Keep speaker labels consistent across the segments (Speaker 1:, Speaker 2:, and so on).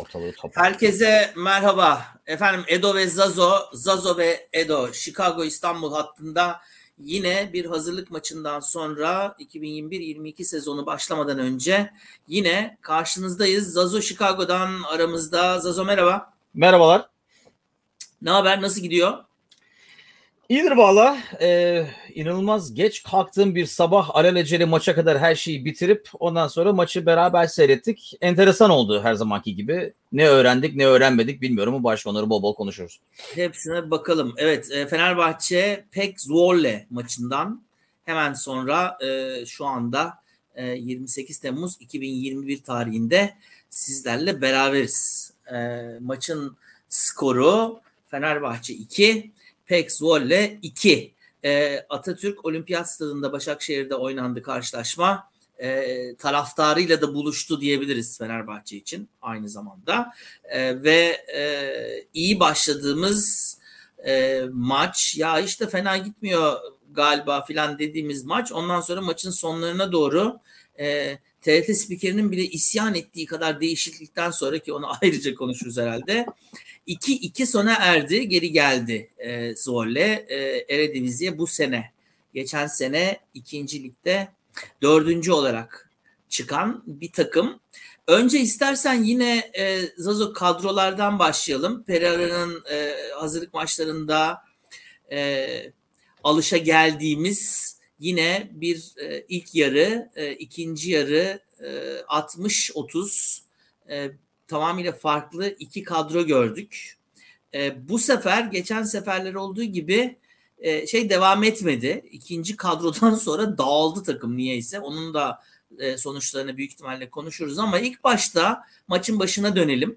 Speaker 1: ortalığı toparladı.
Speaker 2: Herkese merhaba. Efendim Edo ve Zazo, Zazo ve Edo Chicago İstanbul hattında yine bir hazırlık maçından sonra 2021-22 sezonu başlamadan önce yine karşınızdayız. Zazo Chicago'dan aramızda. Zazo merhaba.
Speaker 1: Merhabalar.
Speaker 2: Ne haber? Nasıl gidiyor?
Speaker 1: İyidir valla. Ee, inanılmaz geç kalktığım bir sabah alelacele maça kadar her şeyi bitirip ondan sonra maçı beraber seyrettik. Enteresan oldu her zamanki gibi. Ne öğrendik ne öğrenmedik bilmiyorum. Bu başka bol bol konuşuruz.
Speaker 2: Hepsine bakalım. Evet e, Fenerbahçe Pek Zwolle maçından hemen sonra e, şu anda e, 28 Temmuz 2021 tarihinde sizlerle beraberiz. E, maçın skoru Fenerbahçe 2, Pek Zwolle 2. E, Atatürk Olimpiyat Stadında Başakşehir'de oynandı karşılaşma. E, taraftarıyla da buluştu diyebiliriz Fenerbahçe için aynı zamanda. E, ve e, iyi başladığımız e, maç ya işte fena gitmiyor galiba filan dediğimiz maç. Ondan sonra maçın sonlarına doğru e, TRT spikerinin bile isyan ettiği kadar değişiklikten sonra ki onu ayrıca konuşuruz herhalde. 2-2 sona erdi, geri geldi e, Zorle e, Eredivisie bu sene. Geçen sene ikinci ligde dördüncü olarak çıkan bir takım. Önce istersen yine e, Zazo kadrolardan başlayalım. Pereira'nın e, hazırlık maçlarında e, alışa geldiğimiz yine bir e, ilk yarı, e, ikinci yarı e, 60-30 e, tamamıyla farklı iki kadro gördük. E, bu sefer geçen seferler olduğu gibi e, şey devam etmedi. İkinci kadrodan sonra dağıldı takım niyeyse. Onun da e, sonuçlarını büyük ihtimalle konuşuruz ama ilk başta maçın başına dönelim.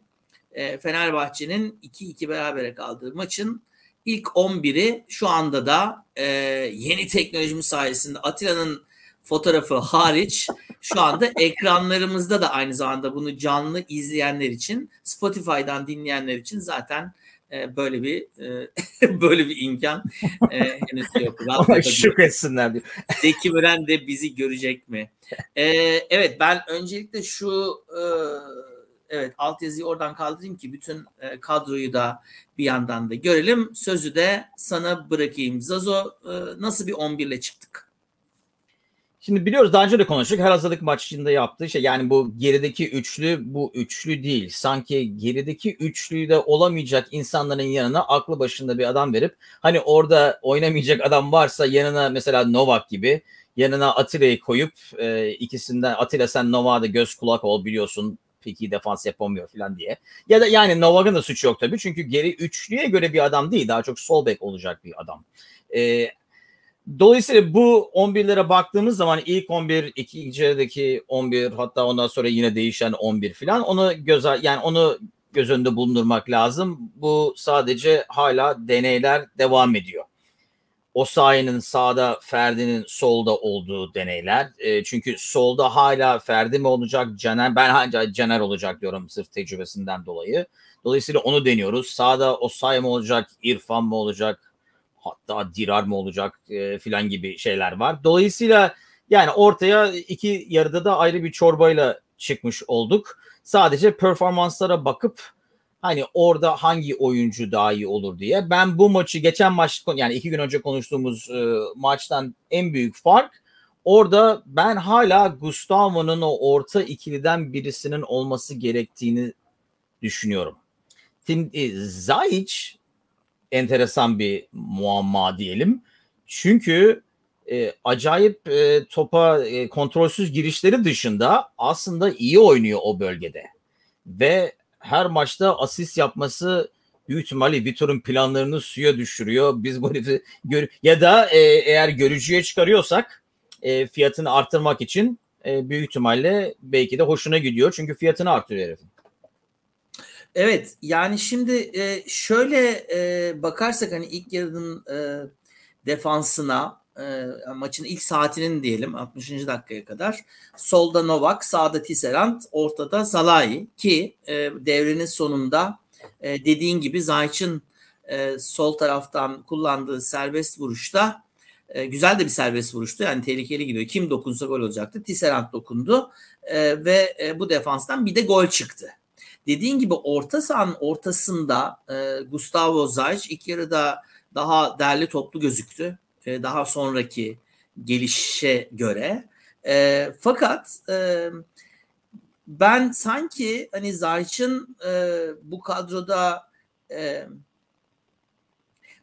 Speaker 2: E, Fenerbahçe'nin 2-2 berabere kaldığı maçın ilk 11'i şu anda da e, yeni teknolojimiz sayesinde Atilla'nın fotoğrafı hariç şu anda ekranlarımızda da aynı zamanda bunu canlı izleyenler için Spotify'dan dinleyenler için zaten e, böyle bir e, böyle bir imkan e, henüz yok.
Speaker 1: Şükretsinler diyor.
Speaker 2: Zeki Müren de bizi görecek mi? E, evet ben öncelikle şu e, evet altyazıyı oradan kaldırayım ki bütün e, kadroyu da bir yandan da görelim. Sözü de sana bırakayım. Zazo e, nasıl bir 11 ile çıktık?
Speaker 1: Şimdi biliyoruz daha önce de konuştuk. Her hazırlık maçında yaptığı şey yani bu gerideki üçlü bu üçlü değil. Sanki gerideki üçlüde olamayacak insanların yanına aklı başında bir adam verip hani orada oynamayacak adam varsa yanına mesela Novak gibi yanına Atilla'yı koyup e, ikisinden Atilla sen Novak'a da göz kulak ol biliyorsun peki defans yapamıyor falan diye. Ya da yani Novak'ın da suçu yok tabii çünkü geri üçlüye göre bir adam değil daha çok sol bek olacak bir adam. E, Dolayısıyla bu 11'lere baktığımız zaman ilk 11, ikinci yarıdaki 11 hatta ondan sonra yine değişen 11 falan onu göz yani onu göz önünde bulundurmak lazım. Bu sadece hala deneyler devam ediyor. O sayının sağda Ferdi'nin solda olduğu deneyler. E, çünkü solda hala Ferdi mi olacak, Caner ben hala Caner olacak diyorum sırf tecrübesinden dolayı. Dolayısıyla onu deniyoruz. Sağda o say mı olacak, İrfan mı olacak, hatta dirar mı olacak e, filan gibi şeyler var. Dolayısıyla yani ortaya iki yarıda da ayrı bir çorbayla çıkmış olduk. Sadece performanslara bakıp hani orada hangi oyuncu daha iyi olur diye. Ben bu maçı geçen maç yani iki gün önce konuştuğumuz e, maçtan en büyük fark orada ben hala Gustavo'nun o orta ikiliden birisinin olması gerektiğini düşünüyorum. Tim e, Zayic enteresan bir muamma diyelim. Çünkü e, acayip e, topa e, kontrolsüz girişleri dışında aslında iyi oynuyor o bölgede. Ve her maçta asist yapması büyük ihtimalle Vitor'un planlarını suya düşürüyor. Biz bu herifi gör ya da e, eğer görücüye çıkarıyorsak e, fiyatını arttırmak için e, büyük ihtimalle belki de hoşuna gidiyor. Çünkü fiyatını artırıyor herifin.
Speaker 2: Evet yani şimdi e, şöyle e, bakarsak hani ilk yarının e, defansına e, maçın ilk saatinin diyelim 60. dakikaya kadar solda Novak sağda Tisserand ortada Salahi ki e, devrenin sonunda e, dediğin gibi Zayç'ın e, sol taraftan kullandığı serbest vuruşta e, güzel de bir serbest vuruştu yani tehlikeli gidiyor kim dokunsa gol olacaktı Tisserand dokundu e, ve e, bu defanstan bir de gol çıktı. dediğin gibi orta sahanın ortasında e, Gustavo Zayç ilk yarıda daha derli toplu gözüktü. E, daha sonraki gelişe göre. E, fakat e, ben sanki hani Zayç'ın e, bu kadroda e,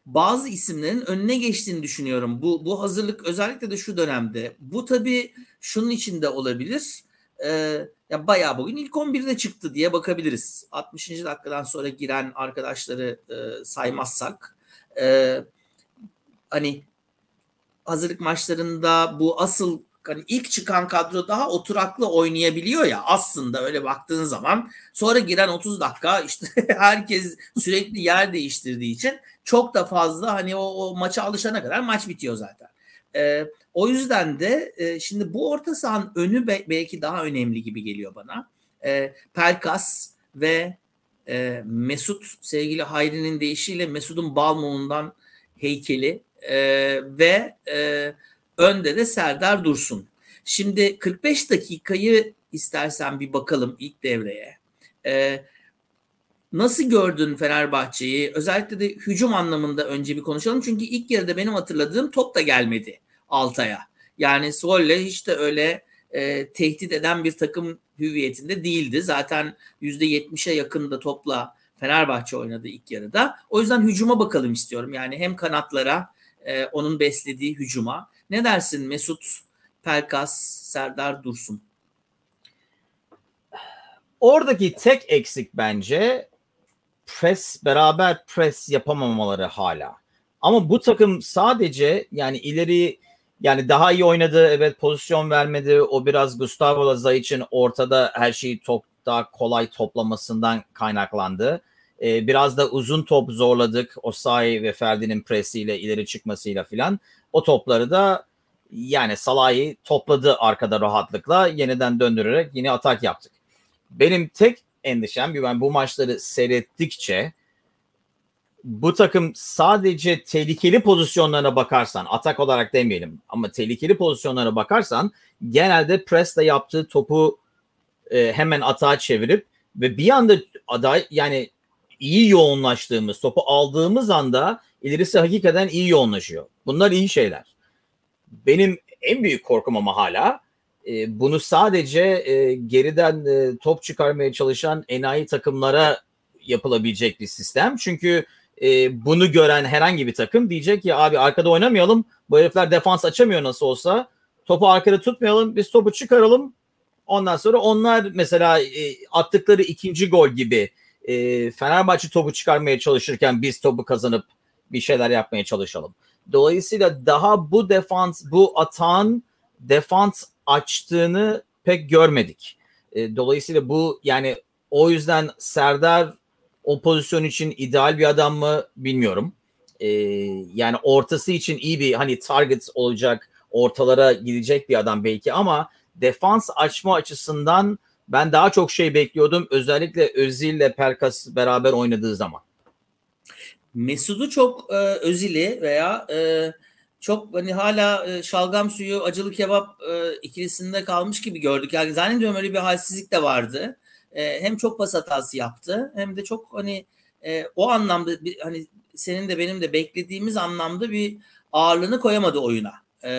Speaker 2: bazı isimlerin önüne geçtiğini düşünüyorum. Bu bu hazırlık özellikle de şu dönemde. Bu tabii şunun içinde olabilir. Ee, ya bayağı bugün ilk 11'de çıktı diye bakabiliriz. 60. dakikadan sonra giren arkadaşları e, saymazsak. E, hani hazırlık maçlarında bu asıl hani ilk çıkan kadro daha oturaklı oynayabiliyor ya aslında öyle baktığın zaman sonra giren 30 dakika işte herkes sürekli yer değiştirdiği için çok da fazla hani o, o maça alışana kadar maç bitiyor zaten. E, o yüzden de e, şimdi bu orta sahanın önü be, belki daha önemli gibi geliyor bana. E, Pelkas ve e, Mesut sevgili Hayri'nin deyişiyle Mesut'un Balmumundan heykeli e, ve e, önde de Serdar Dursun. Şimdi 45 dakikayı istersen bir bakalım ilk devreye. E, Nasıl gördün Fenerbahçe'yi? Özellikle de hücum anlamında önce bir konuşalım. Çünkü ilk yarıda benim hatırladığım top da gelmedi Altay'a. Yani Solle hiç de öyle e, tehdit eden bir takım hüviyetinde değildi. Zaten %70'e yakın da topla Fenerbahçe oynadı ilk yarıda. O yüzden hücuma bakalım istiyorum. Yani hem kanatlara e, onun beslediği hücuma. Ne dersin Mesut, Pelkas, Serdar Dursun?
Speaker 1: Oradaki tek eksik bence pres beraber pres yapamamaları hala. Ama bu takım sadece yani ileri yani daha iyi oynadı evet pozisyon vermedi. O biraz Gustavo Laza için ortada her şeyi çok daha kolay toplamasından kaynaklandı. Ee, biraz da uzun top zorladık. Osayi ve Ferdi'nin presiyle ileri çıkmasıyla filan. O topları da yani Salah'ı topladı arkada rahatlıkla yeniden döndürerek yine atak yaptık. Benim tek endişem ben bu maçları seyrettikçe bu takım sadece tehlikeli pozisyonlarına bakarsan atak olarak demeyelim ama tehlikeli pozisyonlara bakarsan genelde presle yaptığı topu e, hemen atağa çevirip ve bir anda aday yani iyi yoğunlaştığımız topu aldığımız anda ilerisi hakikaten iyi yoğunlaşıyor. Bunlar iyi şeyler. Benim en büyük korkum ama hala e, bunu sadece e, geriden e, top çıkarmaya çalışan enayi takımlara yapılabilecek bir sistem. Çünkü e, bunu gören herhangi bir takım diyecek ya abi arkada oynamayalım. Bu herifler defans açamıyor nasıl olsa. Topu arkada tutmayalım. Biz topu çıkaralım. Ondan sonra onlar mesela e, attıkları ikinci gol gibi e, Fenerbahçe topu çıkarmaya çalışırken biz topu kazanıp bir şeyler yapmaya çalışalım. Dolayısıyla daha bu defans, bu atan defans açtığını pek görmedik. E, dolayısıyla bu yani o yüzden Serdar o pozisyon için ideal bir adam mı bilmiyorum. E, yani ortası için iyi bir hani target olacak, ortalara gidecek bir adam belki ama defans açma açısından ben daha çok şey bekliyordum. Özellikle Özil ile Perkas beraber oynadığı zaman.
Speaker 2: Mesut'u çok e, Özil'i veya e, çok hani hala e, şalgam suyu acılı kebap e, ikilisinde kalmış gibi gördük. Yani zannediyorum öyle bir halsizlik de vardı. E, hem çok pas hatası yaptı hem de çok hani e, o anlamda bir, hani senin de benim de beklediğimiz anlamda bir ağırlığını koyamadı oyuna. E,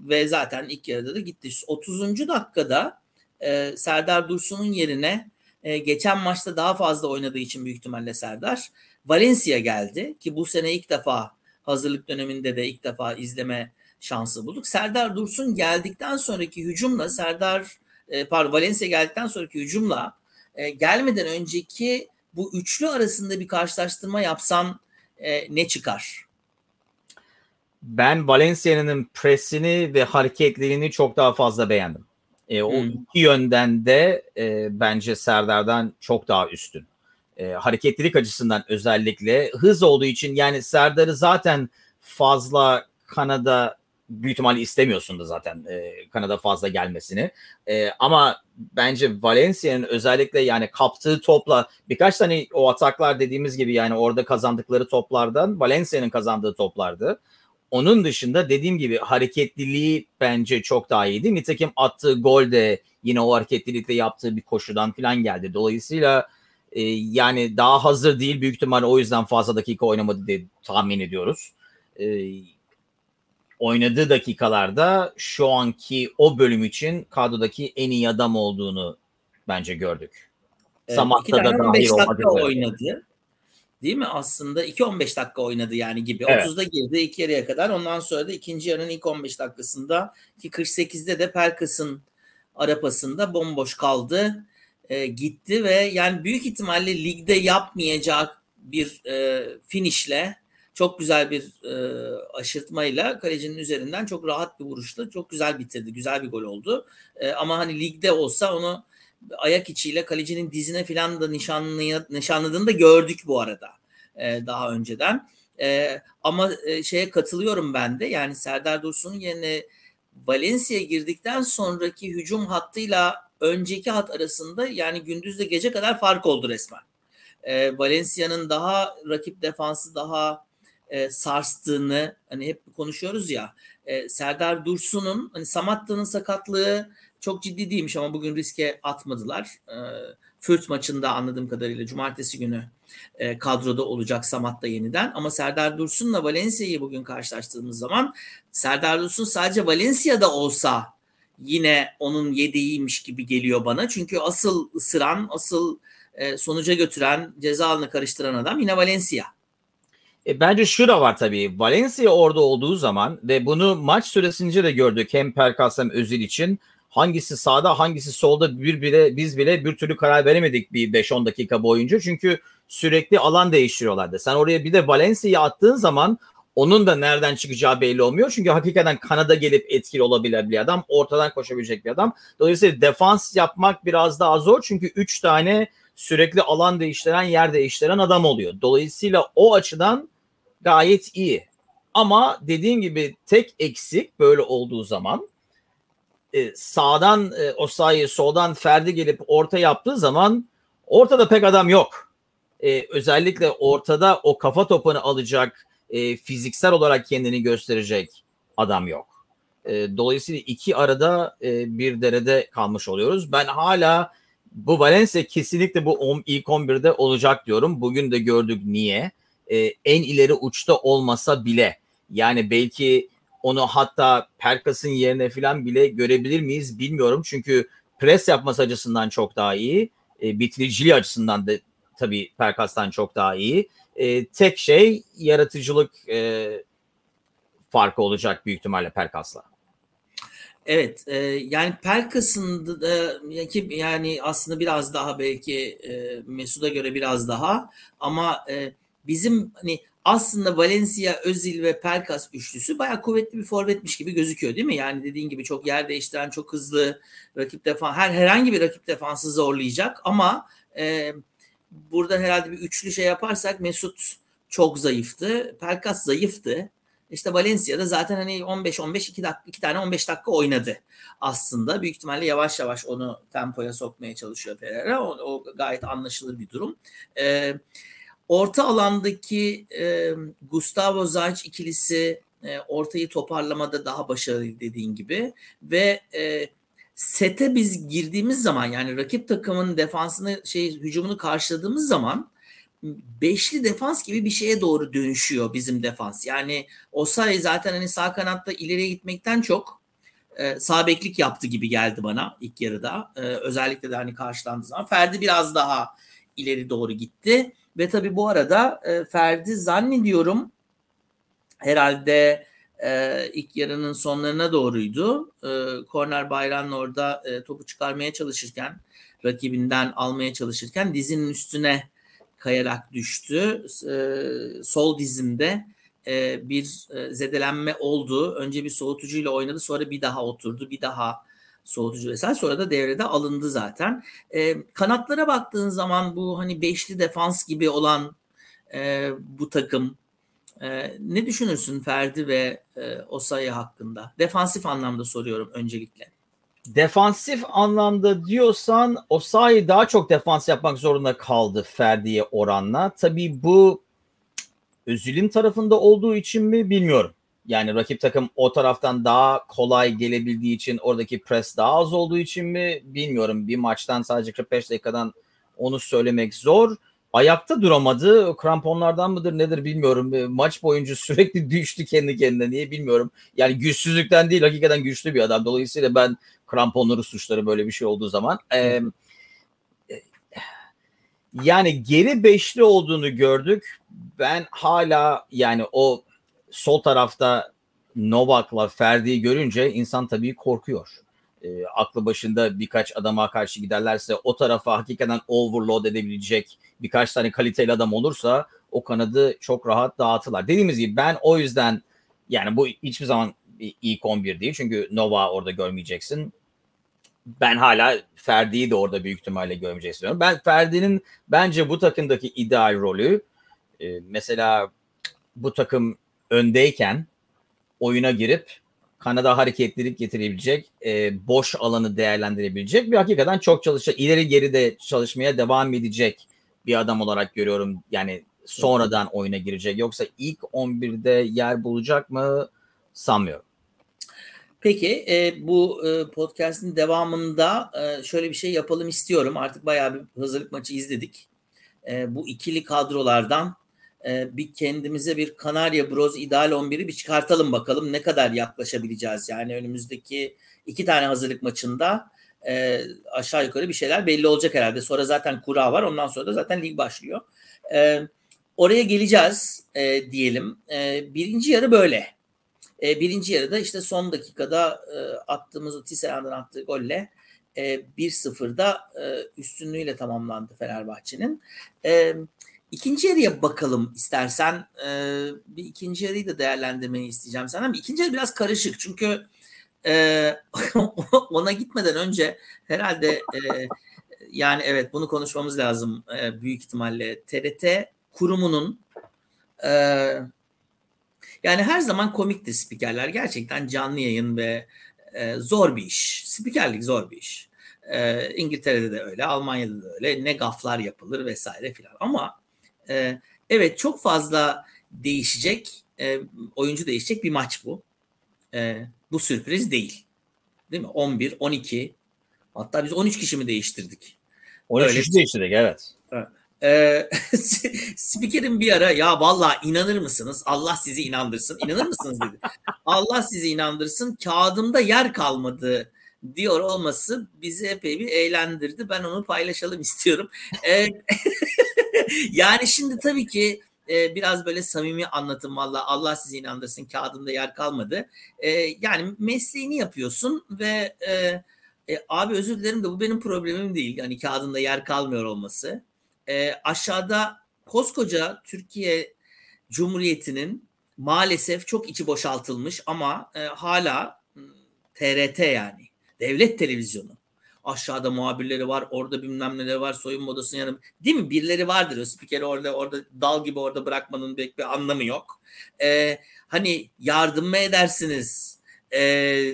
Speaker 2: ve zaten ilk yarıda da gitti. 30. dakikada e, Serdar Dursun'un yerine e, geçen maçta daha fazla oynadığı için büyük ihtimalle Serdar Valencia geldi ki bu sene ilk defa hazırlık döneminde de ilk defa izleme şansı bulduk. Serdar Dursun geldikten sonraki hücumla Serdar e, pardon Valencia geldikten sonraki hücumla e, gelmeden önceki bu üçlü arasında bir karşılaştırma yapsan e, ne çıkar?
Speaker 1: Ben Valencia'nın presini ve hareketlerini çok daha fazla beğendim. E, o hmm. iki yönden de e, bence Serdar'dan çok daha üstün e, hareketlilik açısından özellikle hız olduğu için yani Serdar'ı zaten fazla Kanada büyük ihtimalle istemiyorsun da zaten e, Kanada fazla gelmesini. E, ama bence Valencia'nın özellikle yani kaptığı topla birkaç tane o ataklar dediğimiz gibi yani orada kazandıkları toplardan Valencia'nın kazandığı toplardı. Onun dışında dediğim gibi hareketliliği bence çok daha iyiydi. Nitekim attığı gol de yine o hareketlilikle yaptığı bir koşudan falan geldi. Dolayısıyla E, yani daha hazır değil büyük ihtimalle o yüzden fazla dakika oynamadı diye tahmin ediyoruz. E, oynadığı dakikalarda şu anki o bölüm için kadrodaki en iyi adam olduğunu bence gördük.
Speaker 2: Evet,
Speaker 1: Samatta da
Speaker 2: 15
Speaker 1: dahil olmak üzere.
Speaker 2: oynadı. Değil mi? Aslında 2-15 dakika oynadı yani gibi.
Speaker 1: Evet.
Speaker 2: 30'da girdi ilk yarıya kadar. Ondan sonra da ikinci yarının ilk 15 dakikasında ki 48'de de Pelkas'ın arapasında bomboş kaldı. e, gitti ve yani büyük ihtimalle ligde yapmayacak bir e, finişle çok güzel bir e, aşırtmayla kalecinin üzerinden çok rahat bir vuruşla çok güzel bitirdi. Güzel bir gol oldu. E, ama hani ligde olsa onu ayak içiyle kalecinin dizine falan da nişanladığını da gördük bu arada e, daha önceden. E, ama e, şeye katılıyorum ben de yani Serdar Dursun'un yerine Valencia girdikten sonraki hücum hattıyla önceki hat arasında yani gündüzle gece kadar fark oldu resmen. E, Valencia'nın daha rakip defansı daha e, sarstığını hani hep konuşuyoruz ya e, Serdar Dursun'un hani Samatta'nın sakatlığı çok ciddi değilmiş ama bugün riske atmadılar. E, Fürt maçında anladığım kadarıyla cumartesi günü e, kadroda olacak Samat'ta yeniden. Ama Serdar Dursun'la Valencia'yı bugün karşılaştığımız zaman Serdar Dursun sadece Valencia'da olsa yine onun yedeğiymiş gibi geliyor bana. Çünkü asıl ısıran, asıl e, sonuca götüren, ceza karıştıran adam yine Valencia.
Speaker 1: E, bence şu da var tabii. Valencia orada olduğu zaman ve bunu maç süresince de gördük hem Perkas hem Özil için. Hangisi sağda hangisi solda bir bile biz bile bir türlü karar veremedik bir 5-10 dakika boyunca. Çünkü sürekli alan değiştiriyorlardı. Sen oraya bir de Valencia'yı attığın zaman onun da nereden çıkacağı belli olmuyor. Çünkü hakikaten kanada gelip etkili olabilen bir adam. Ortadan koşabilecek bir adam. Dolayısıyla defans yapmak biraz daha zor. Çünkü 3 tane sürekli alan değiştiren, yer değiştiren adam oluyor. Dolayısıyla o açıdan gayet iyi. Ama dediğim gibi tek eksik böyle olduğu zaman e, sağdan e, Osayi, soldan Ferdi gelip orta yaptığı zaman ortada pek adam yok. E, özellikle ortada o kafa topunu alacak, e, fiziksel olarak kendini gösterecek adam yok. E, dolayısıyla iki arada e, bir derede kalmış oluyoruz. Ben hala bu Valencia kesinlikle bu on, ilk 11'de olacak diyorum. Bugün de gördük niye. E, en ileri uçta olmasa bile yani belki onu hatta Perkas'ın yerine falan bile görebilir miyiz bilmiyorum. Çünkü pres yapması açısından çok daha iyi. E, bitiriciliği açısından da tabii Perkas'tan çok daha iyi. E, tek şey yaratıcılık e, farkı olacak büyük ihtimalle Perkas'la.
Speaker 2: Evet, e, yani Pelkas'ın da yani aslında biraz daha belki e, Mesut'a göre biraz daha ama e, bizim hani aslında Valencia, Özil ve Pelkas üçlüsü bayağı kuvvetli bir forvetmiş gibi gözüküyor değil mi? Yani dediğin gibi çok yer değiştiren, çok hızlı rakip defan her herhangi bir rakip defansı zorlayacak ama e, burada herhalde bir üçlü şey yaparsak Mesut çok zayıftı. Pelkas zayıftı. İşte Valencia'da zaten hani 15-15 2 dakika iki tane 15 dakika oynadı aslında. Büyük ihtimalle yavaş yavaş onu tempoya sokmaya çalışıyor Pereira. O, o gayet anlaşılır bir durum. Ee, orta alandaki e, Gustavo Zayç ikilisi e, ortayı toparlamada daha başarılı dediğin gibi ve e, sete biz girdiğimiz zaman yani rakip takımın defansını şey hücumunu karşıladığımız zaman beşli defans gibi bir şeye doğru dönüşüyor bizim defans. Yani Osayi zaten hani sağ kanatta ileriye gitmekten çok e, sağ beklik yaptı gibi geldi bana ilk yarıda. E, özellikle de hani karşılandığı zaman. Ferdi biraz daha ileri doğru gitti. Ve tabii bu arada e, Ferdi zannediyorum herhalde e, ilk yarının sonlarına doğruydu. E, Korner Bayran'ın orada e, topu çıkarmaya çalışırken rakibinden almaya çalışırken dizinin üstüne kayarak düştü. E, sol dizinde e, bir e, zedelenme oldu. Önce bir soğutucuyla oynadı sonra bir daha oturdu bir daha soğutucu vesaire sonra da devrede alındı zaten. E, kanatlara baktığın zaman bu hani beşli defans gibi olan e, bu takım e, ne düşünürsün Ferdi ve e, Osayi hakkında? Defansif anlamda soruyorum öncelikle.
Speaker 1: Defansif anlamda diyorsan Osayi daha çok defans yapmak zorunda kaldı Ferdi'ye oranla. Tabii bu Özil'in tarafında olduğu için mi bilmiyorum. Yani rakip takım o taraftan daha kolay gelebildiği için oradaki pres daha az olduğu için mi bilmiyorum. Bir maçtan sadece 45 dakikadan Onu söylemek zor. Ayakta duramadı. Kramponlardan mıdır nedir bilmiyorum. E, maç boyunca sürekli düştü kendi kendine. Niye bilmiyorum. Yani güçsüzlükten değil hakikaten güçlü bir adam. Dolayısıyla ben kramponları suçları böyle bir şey olduğu zaman. Ee, yani geri beşli olduğunu gördük. Ben hala yani o sol tarafta Novak'la Ferdi'yi görünce insan tabii korkuyor. E, aklı başında birkaç adama karşı giderlerse o tarafa hakikaten overload edebilecek birkaç tane kaliteli adam olursa o kanadı çok rahat dağıtırlar. Dediğimiz gibi ben o yüzden yani bu hiçbir zaman ilk 11 değil. Çünkü Nova orada görmeyeceksin. Ben hala Ferdi'yi de orada büyük ihtimalle görmeyecek istiyorum. Ben Ferdi'nin bence bu takımdaki ideal rolü e, mesela bu takım öndeyken oyuna girip kanada hareketlilik getirebilecek, e, boş alanı değerlendirebilecek bir hakikaten çok çalışacak, ileri geri de çalışmaya devam edecek bir adam olarak görüyorum. Yani sonradan oyuna girecek. Yoksa ilk 11'de yer bulacak mı sanmıyorum.
Speaker 2: Peki e, bu e, podcast'in devamında e, şöyle bir şey yapalım istiyorum. Artık bayağı bir hazırlık maçı izledik. E, bu ikili kadrolardan e, bir kendimize bir Kanarya Bros ideal 11'i bir çıkartalım bakalım ne kadar yaklaşabileceğiz. Yani önümüzdeki iki tane hazırlık maçında e, aşağı yukarı bir şeyler belli olacak herhalde. Sonra zaten kura var ondan sonra da zaten lig başlıyor. E, oraya geleceğiz e, diyelim. E, birinci yarı böyle. E, birinci yarıda işte son dakikada e, attığımız o Tisserand'ın attığı golle e, 1-0'da e, üstünlüğüyle tamamlandı Fenerbahçe'nin. E, ikinci yarıya bakalım istersen. E, bir ikinci yarıyı da değerlendirmeni isteyeceğim senden. İkinci yarı biraz karışık çünkü e, ona gitmeden önce herhalde e, yani evet bunu konuşmamız lazım e, büyük ihtimalle. TRT kurumunun e, yani her zaman komiktir spikerler. Gerçekten canlı yayın ve e, zor bir iş. Spikerlik zor bir iş. E, İngiltere'de de öyle, Almanya'da da öyle. Ne gaflar yapılır vesaire filan. Ama e, evet çok fazla değişecek, e, oyuncu değişecek bir maç bu. E, bu sürpriz değil. Değil mi? 11, 12 hatta biz 13 kişi mi değiştirdik?
Speaker 1: 13 kişi değiştirdik evet.
Speaker 2: evet. Ee, spikerin bir ara ya vallahi inanır mısınız? Allah sizi inandırsın. İnanır mısınız dedi. Allah sizi inandırsın. Kağıdımda yer kalmadı diyor olması bizi epey bir eğlendirdi. Ben onu paylaşalım istiyorum. Ee, yani şimdi tabii ki e, biraz böyle samimi anlatım valla Allah sizi inandırsın kağıdımda yer kalmadı. E, yani mesleğini yapıyorsun ve e, e, abi özür dilerim de bu benim problemim değil. Yani kağıdında yer kalmıyor olması e, aşağıda koskoca Türkiye Cumhuriyeti'nin maalesef çok içi boşaltılmış ama e, hala TRT yani devlet televizyonu. Aşağıda muhabirleri var, orada bilmem neleri var, soyunma odasının yanı. Değil mi? Birileri vardır o spikeri orada orada dal gibi orada bırakmanın pek bir anlamı yok. Ee, hani yardım mı edersiniz? Ee,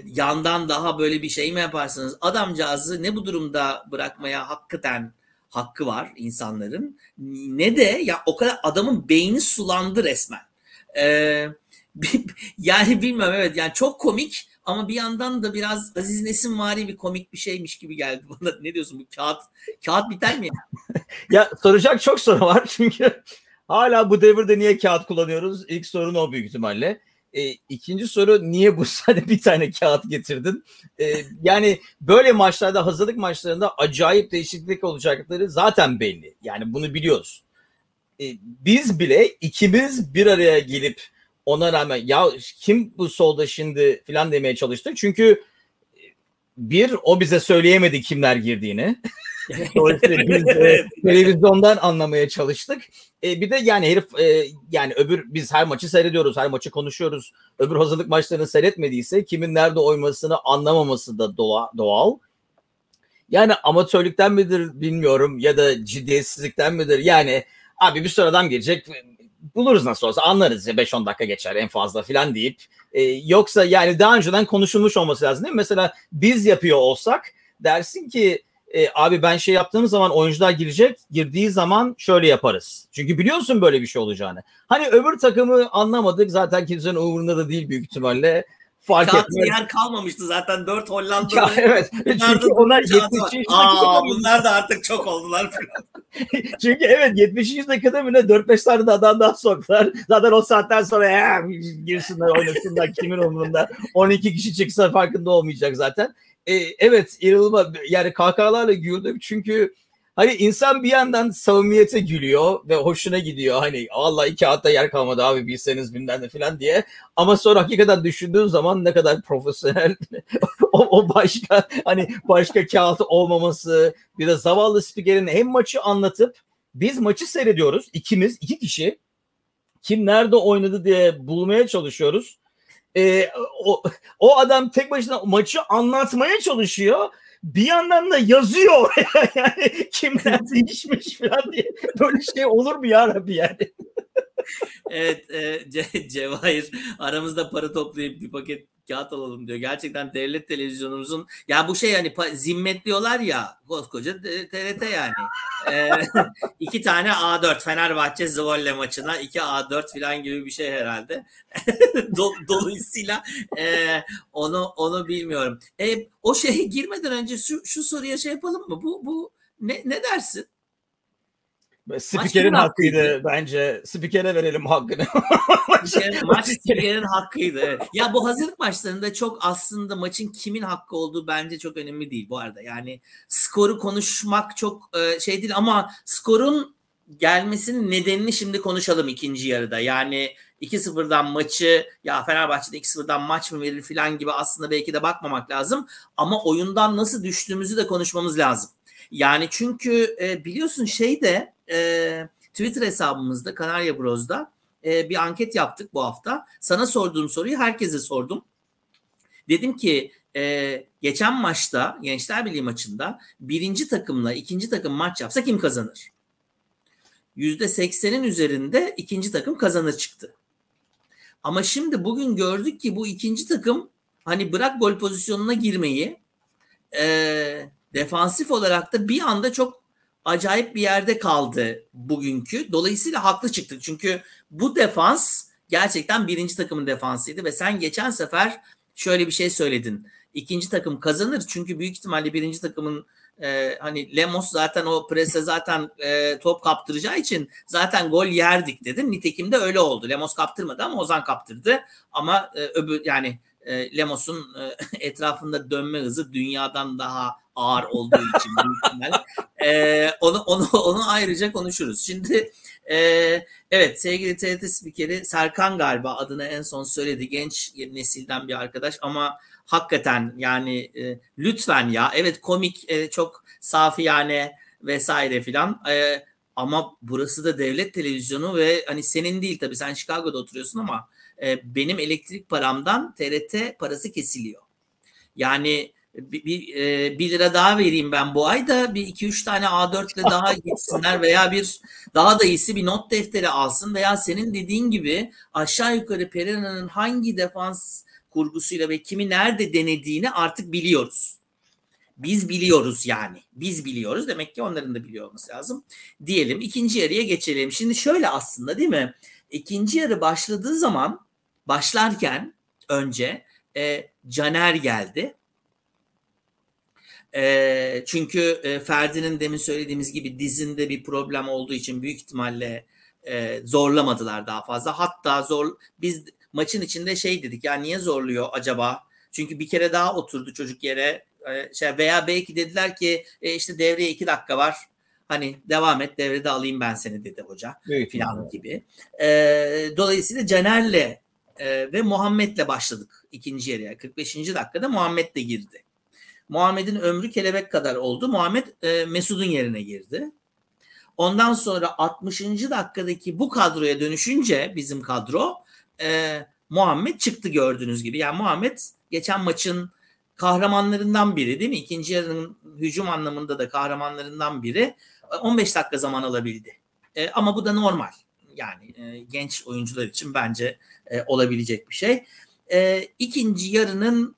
Speaker 2: yandan daha böyle bir şey mi yaparsınız? Adamcağızı ne bu durumda bırakmaya hakikaten hakkı var insanların. Ne de ya o kadar adamın beyni sulandı resmen. Ee, yani bilmiyorum evet yani çok komik ama bir yandan da biraz Aziz Nesin vari bir komik bir şeymiş gibi geldi bana. Ne diyorsun bu kağıt kağıt biter mi?
Speaker 1: ya soracak çok soru var çünkü hala bu devirde niye kağıt kullanıyoruz? İlk sorun o büyük ihtimalle. E, ikinci soru niye bu sadece bir tane kağıt getirdin? E, yani böyle maçlarda hazırlık maçlarında acayip değişiklik olacakları zaten belli. Yani bunu biliyoruz. E, biz bile ikimiz bir araya gelip ona rağmen ya kim bu solda şimdi filan demeye çalıştık. Çünkü bir o bize söyleyemedi kimler girdiğini. Dolayısıyla biz e, televizyondan anlamaya çalıştık. E, bir de yani herif e, yani öbür biz her maçı seyrediyoruz, her maçı konuşuyoruz. Öbür hazırlık maçlarını seyretmediyse kimin nerede oymasını anlamaması da doğa, doğal. Yani amatörlükten midir bilmiyorum ya da ciddiyetsizlikten midir? Yani abi bir sürü adam gelecek buluruz nasıl olsa anlarız ya 5-10 dakika geçer en fazla filan deyip e, yoksa yani daha önceden konuşulmuş olması lazım değil mi? Mesela biz yapıyor olsak dersin ki e, abi ben şey yaptığım zaman oyuncular girecek. Girdiği zaman şöyle yaparız. Çünkü biliyorsun böyle bir şey olacağını. Hani öbür takımı anlamadık. Zaten kimsenin umurunda da değil büyük ihtimalle. Fark
Speaker 2: Kağıtlı
Speaker 1: etmez.
Speaker 2: yer kalmamıştı zaten. Dört
Speaker 1: Ya,
Speaker 2: Hollandalı.
Speaker 1: evet. Çünkü onlar 70.
Speaker 2: Aa, bunlar da artık çok oldular.
Speaker 1: Çünkü evet 70. dakikada bile 4-5 tane de adam daha soktular. Zaten o saatten sonra ya, girsinler oynasınlar kimin umurunda. 12 kişi çıksa farkında olmayacak zaten. Ee, evet inanılmaz yani kahkahalarla güldük çünkü hani insan bir yandan samimiyete gülüyor ve hoşuna gidiyor. Hani vallahi kağıtta yer kalmadı abi bilseniz bilmem ne falan diye. Ama sonra hakikaten düşündüğün zaman ne kadar profesyonel o, o başka hani başka kağıt olmaması bir de zavallı spikerin hem maçı anlatıp biz maçı seyrediyoruz ikimiz iki kişi kim nerede oynadı diye bulmaya çalışıyoruz. Ee, o, o adam tek başına maçı anlatmaya çalışıyor. Bir yandan da yazıyor yani kimler değişmiş falan diye böyle şey olur mu ya Rabbi yani?
Speaker 2: Evet e, Ce- Cevahir aramızda para toplayıp bir paket kağıt alalım diyor. Gerçekten devlet televizyonumuzun ya bu şey hani zimmetliyorlar ya koskoca TRT yani. E, iki tane A4 Fenerbahçe Zvolle maçına iki A4 falan gibi bir şey herhalde. Do- Dolayısıyla e, onu onu bilmiyorum. E, o şeye girmeden önce şu, şu soruya şey yapalım mı? Bu bu ne, ne dersin?
Speaker 1: Spikerin hakkıydı
Speaker 2: hakkıydı?
Speaker 1: bence. Spikere verelim hakkını.
Speaker 2: Şey, maç spikerinin hakkıydı. Evet. Ya bu hazırlık maçlarında çok aslında maçın kimin hakkı olduğu bence çok önemli değil bu arada. Yani skoru konuşmak çok e, şey değil ama skorun gelmesinin nedenini şimdi konuşalım ikinci yarıda. Yani 2-0'dan maçı ya Fenerbahçe'de 2-0'dan maç mı verir falan gibi aslında belki de bakmamak lazım. Ama oyundan nasıl düştüğümüzü de konuşmamız lazım. Yani çünkü e, biliyorsun şey de e, Twitter hesabımızda Kanarya Bros'da e, bir anket yaptık bu hafta. Sana sorduğum soruyu herkese sordum. Dedim ki e, geçen maçta Gençler Birliği maçında birinci takımla ikinci takım maç yapsa kim kazanır? %80'in üzerinde ikinci takım kazanır çıktı. Ama şimdi bugün gördük ki bu ikinci takım hani bırak gol pozisyonuna girmeyi e, defansif olarak da bir anda çok acayip bir yerde kaldı bugünkü. Dolayısıyla haklı çıktık. Çünkü bu defans gerçekten birinci takımın defansıydı ve sen geçen sefer şöyle bir şey söyledin. İkinci takım kazanır çünkü büyük ihtimalle birinci takımın e, hani Lemos zaten o prese zaten e, top kaptıracağı için zaten gol yerdik dedin. Nitekim de öyle oldu. Lemos kaptırmadı ama Ozan kaptırdı. Ama e, öbür yani e, Lemos'un e, etrafında dönme hızı dünyadan daha ağır olduğu için büyük ihtimal. E, onu, onu, onu ayrıca konuşuruz. Şimdi e, evet sevgili TRT spikeri Serkan galiba adını en son söyledi. Genç nesilden bir arkadaş ama hakikaten yani e, lütfen ya evet komik e, çok safi yani vesaire filan e, ama burası da devlet televizyonu ve hani senin değil tabii sen Chicago'da oturuyorsun ama e, benim elektrik paramdan TRT parası kesiliyor. Yani bir, bir, e, bir lira daha vereyim ben bu ay da bir iki üç tane A4 ile daha gitsinler veya bir daha da iyisi bir not defteri alsın veya senin dediğin gibi aşağı yukarı Pereira'nın hangi defans kurgusuyla ve kimi nerede denediğini artık biliyoruz. Biz biliyoruz yani. Biz biliyoruz. Demek ki onların da biliyor olması lazım. Diyelim ikinci yarıya geçelim. Şimdi şöyle aslında değil mi? İkinci yarı başladığı zaman başlarken önce e, Caner geldi. E, çünkü e, Ferdi'nin demin söylediğimiz gibi dizinde bir problem olduğu için büyük ihtimalle e, zorlamadılar daha fazla. Hatta zor biz maçın içinde şey dedik ya niye zorluyor acaba? Çünkü bir kere daha oturdu çocuk yere e, şey veya belki dediler ki e, işte devreye iki dakika var. Hani devam et devrede alayım ben seni dedi hoca
Speaker 1: Büyük
Speaker 2: filan gibi. E, dolayısıyla Caner'le e, ve Muhammed'le başladık ikinci yarıya. 45. dakikada Muhammed de girdi. Muhammed'in ömrü kelebek kadar oldu. Muhammed e, Mesut'un yerine girdi. Ondan sonra 60. dakikadaki bu kadroya dönüşünce bizim kadro e, Muhammed çıktı gördüğünüz gibi. Yani Muhammed geçen maçın kahramanlarından biri değil mi? İkinci yarının hücum anlamında da kahramanlarından biri. 15 dakika zaman alabildi. E, ama bu da normal. Yani e, genç oyuncular için bence e, olabilecek bir şey. E, ikinci yarının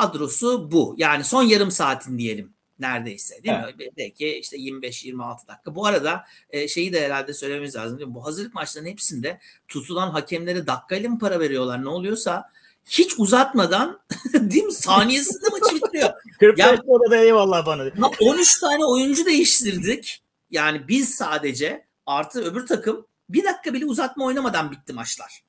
Speaker 2: kadrosu bu. Yani son yarım saatin diyelim neredeyse değil evet. mi? Belki işte 25-26 dakika. Bu arada e, şeyi de herhalde söylememiz lazım değil mi? Bu hazırlık maçlarının hepsinde tutulan hakemlere dakikayla mı para veriyorlar ne oluyorsa hiç uzatmadan değil mi saniyesinde maçı bitiriyor.
Speaker 1: 45
Speaker 2: Ya-
Speaker 1: da eyvallah bana.
Speaker 2: Ya 13 tane oyuncu değiştirdik. Yani biz sadece artı öbür takım bir dakika bile uzatma oynamadan bitti maçlar.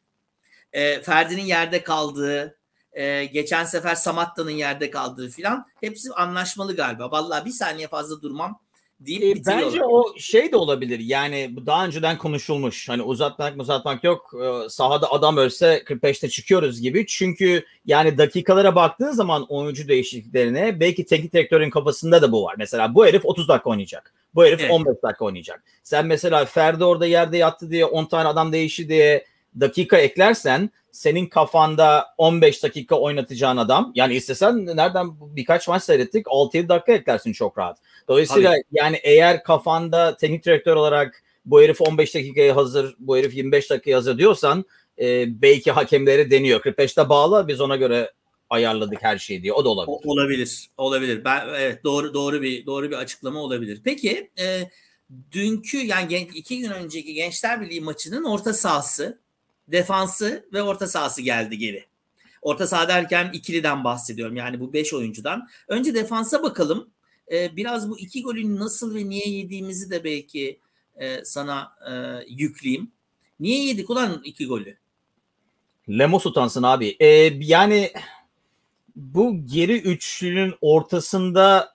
Speaker 2: Ee, Ferdi'nin yerde kaldığı, e, geçen sefer Samatta'nın yerde kaldığı filan hepsi anlaşmalı galiba. Vallahi bir saniye fazla durmam deyip
Speaker 1: E,
Speaker 2: bitiriyorlar.
Speaker 1: bence o şey de olabilir. Yani bu daha önceden konuşulmuş. Hani uzatmak uzatmak yok. Ee, Sahada adam ölse 45'te çıkıyoruz gibi. Çünkü yani dakikalara baktığın zaman oyuncu değişikliklerine belki teknik direktörün kafasında da bu var. Mesela bu herif 30 dakika oynayacak. Bu herif
Speaker 2: Evet.
Speaker 1: 15 dakika oynayacak. Sen mesela Ferdi orada yerde yattı diye 10 tane adam değişti diye dakika eklersen senin kafanda 15 dakika oynatacağın adam yani istesen nereden birkaç maç seyrettik 6-7 dakika eklersin çok rahat. Dolayısıyla yani eğer kafanda teknik direktör olarak bu herif 15 dakikaya hazır, bu herif 25 dakikaya hazır diyorsan e, belki hakemleri deniyor. 45'te bağla biz ona göre ayarladık her şeyi diye. O da olabilir.
Speaker 2: O- olabilir. Olabilir. Ben evet doğru doğru bir doğru bir açıklama olabilir. Peki e, dünkü yani iki gün önceki Gençler Birliği maçının orta sahası, defansı ve orta sahası geldi geri. Orta saha derken ikiliden bahsediyorum. Yani bu beş oyuncudan. Önce defansa bakalım. E, biraz bu iki golü nasıl ve niye yediğimizi de belki e, sana e, yükleyeyim. Niye yedik ulan iki golü?
Speaker 1: Lemos utansın abi. E, yani bu geri üçlünün ortasında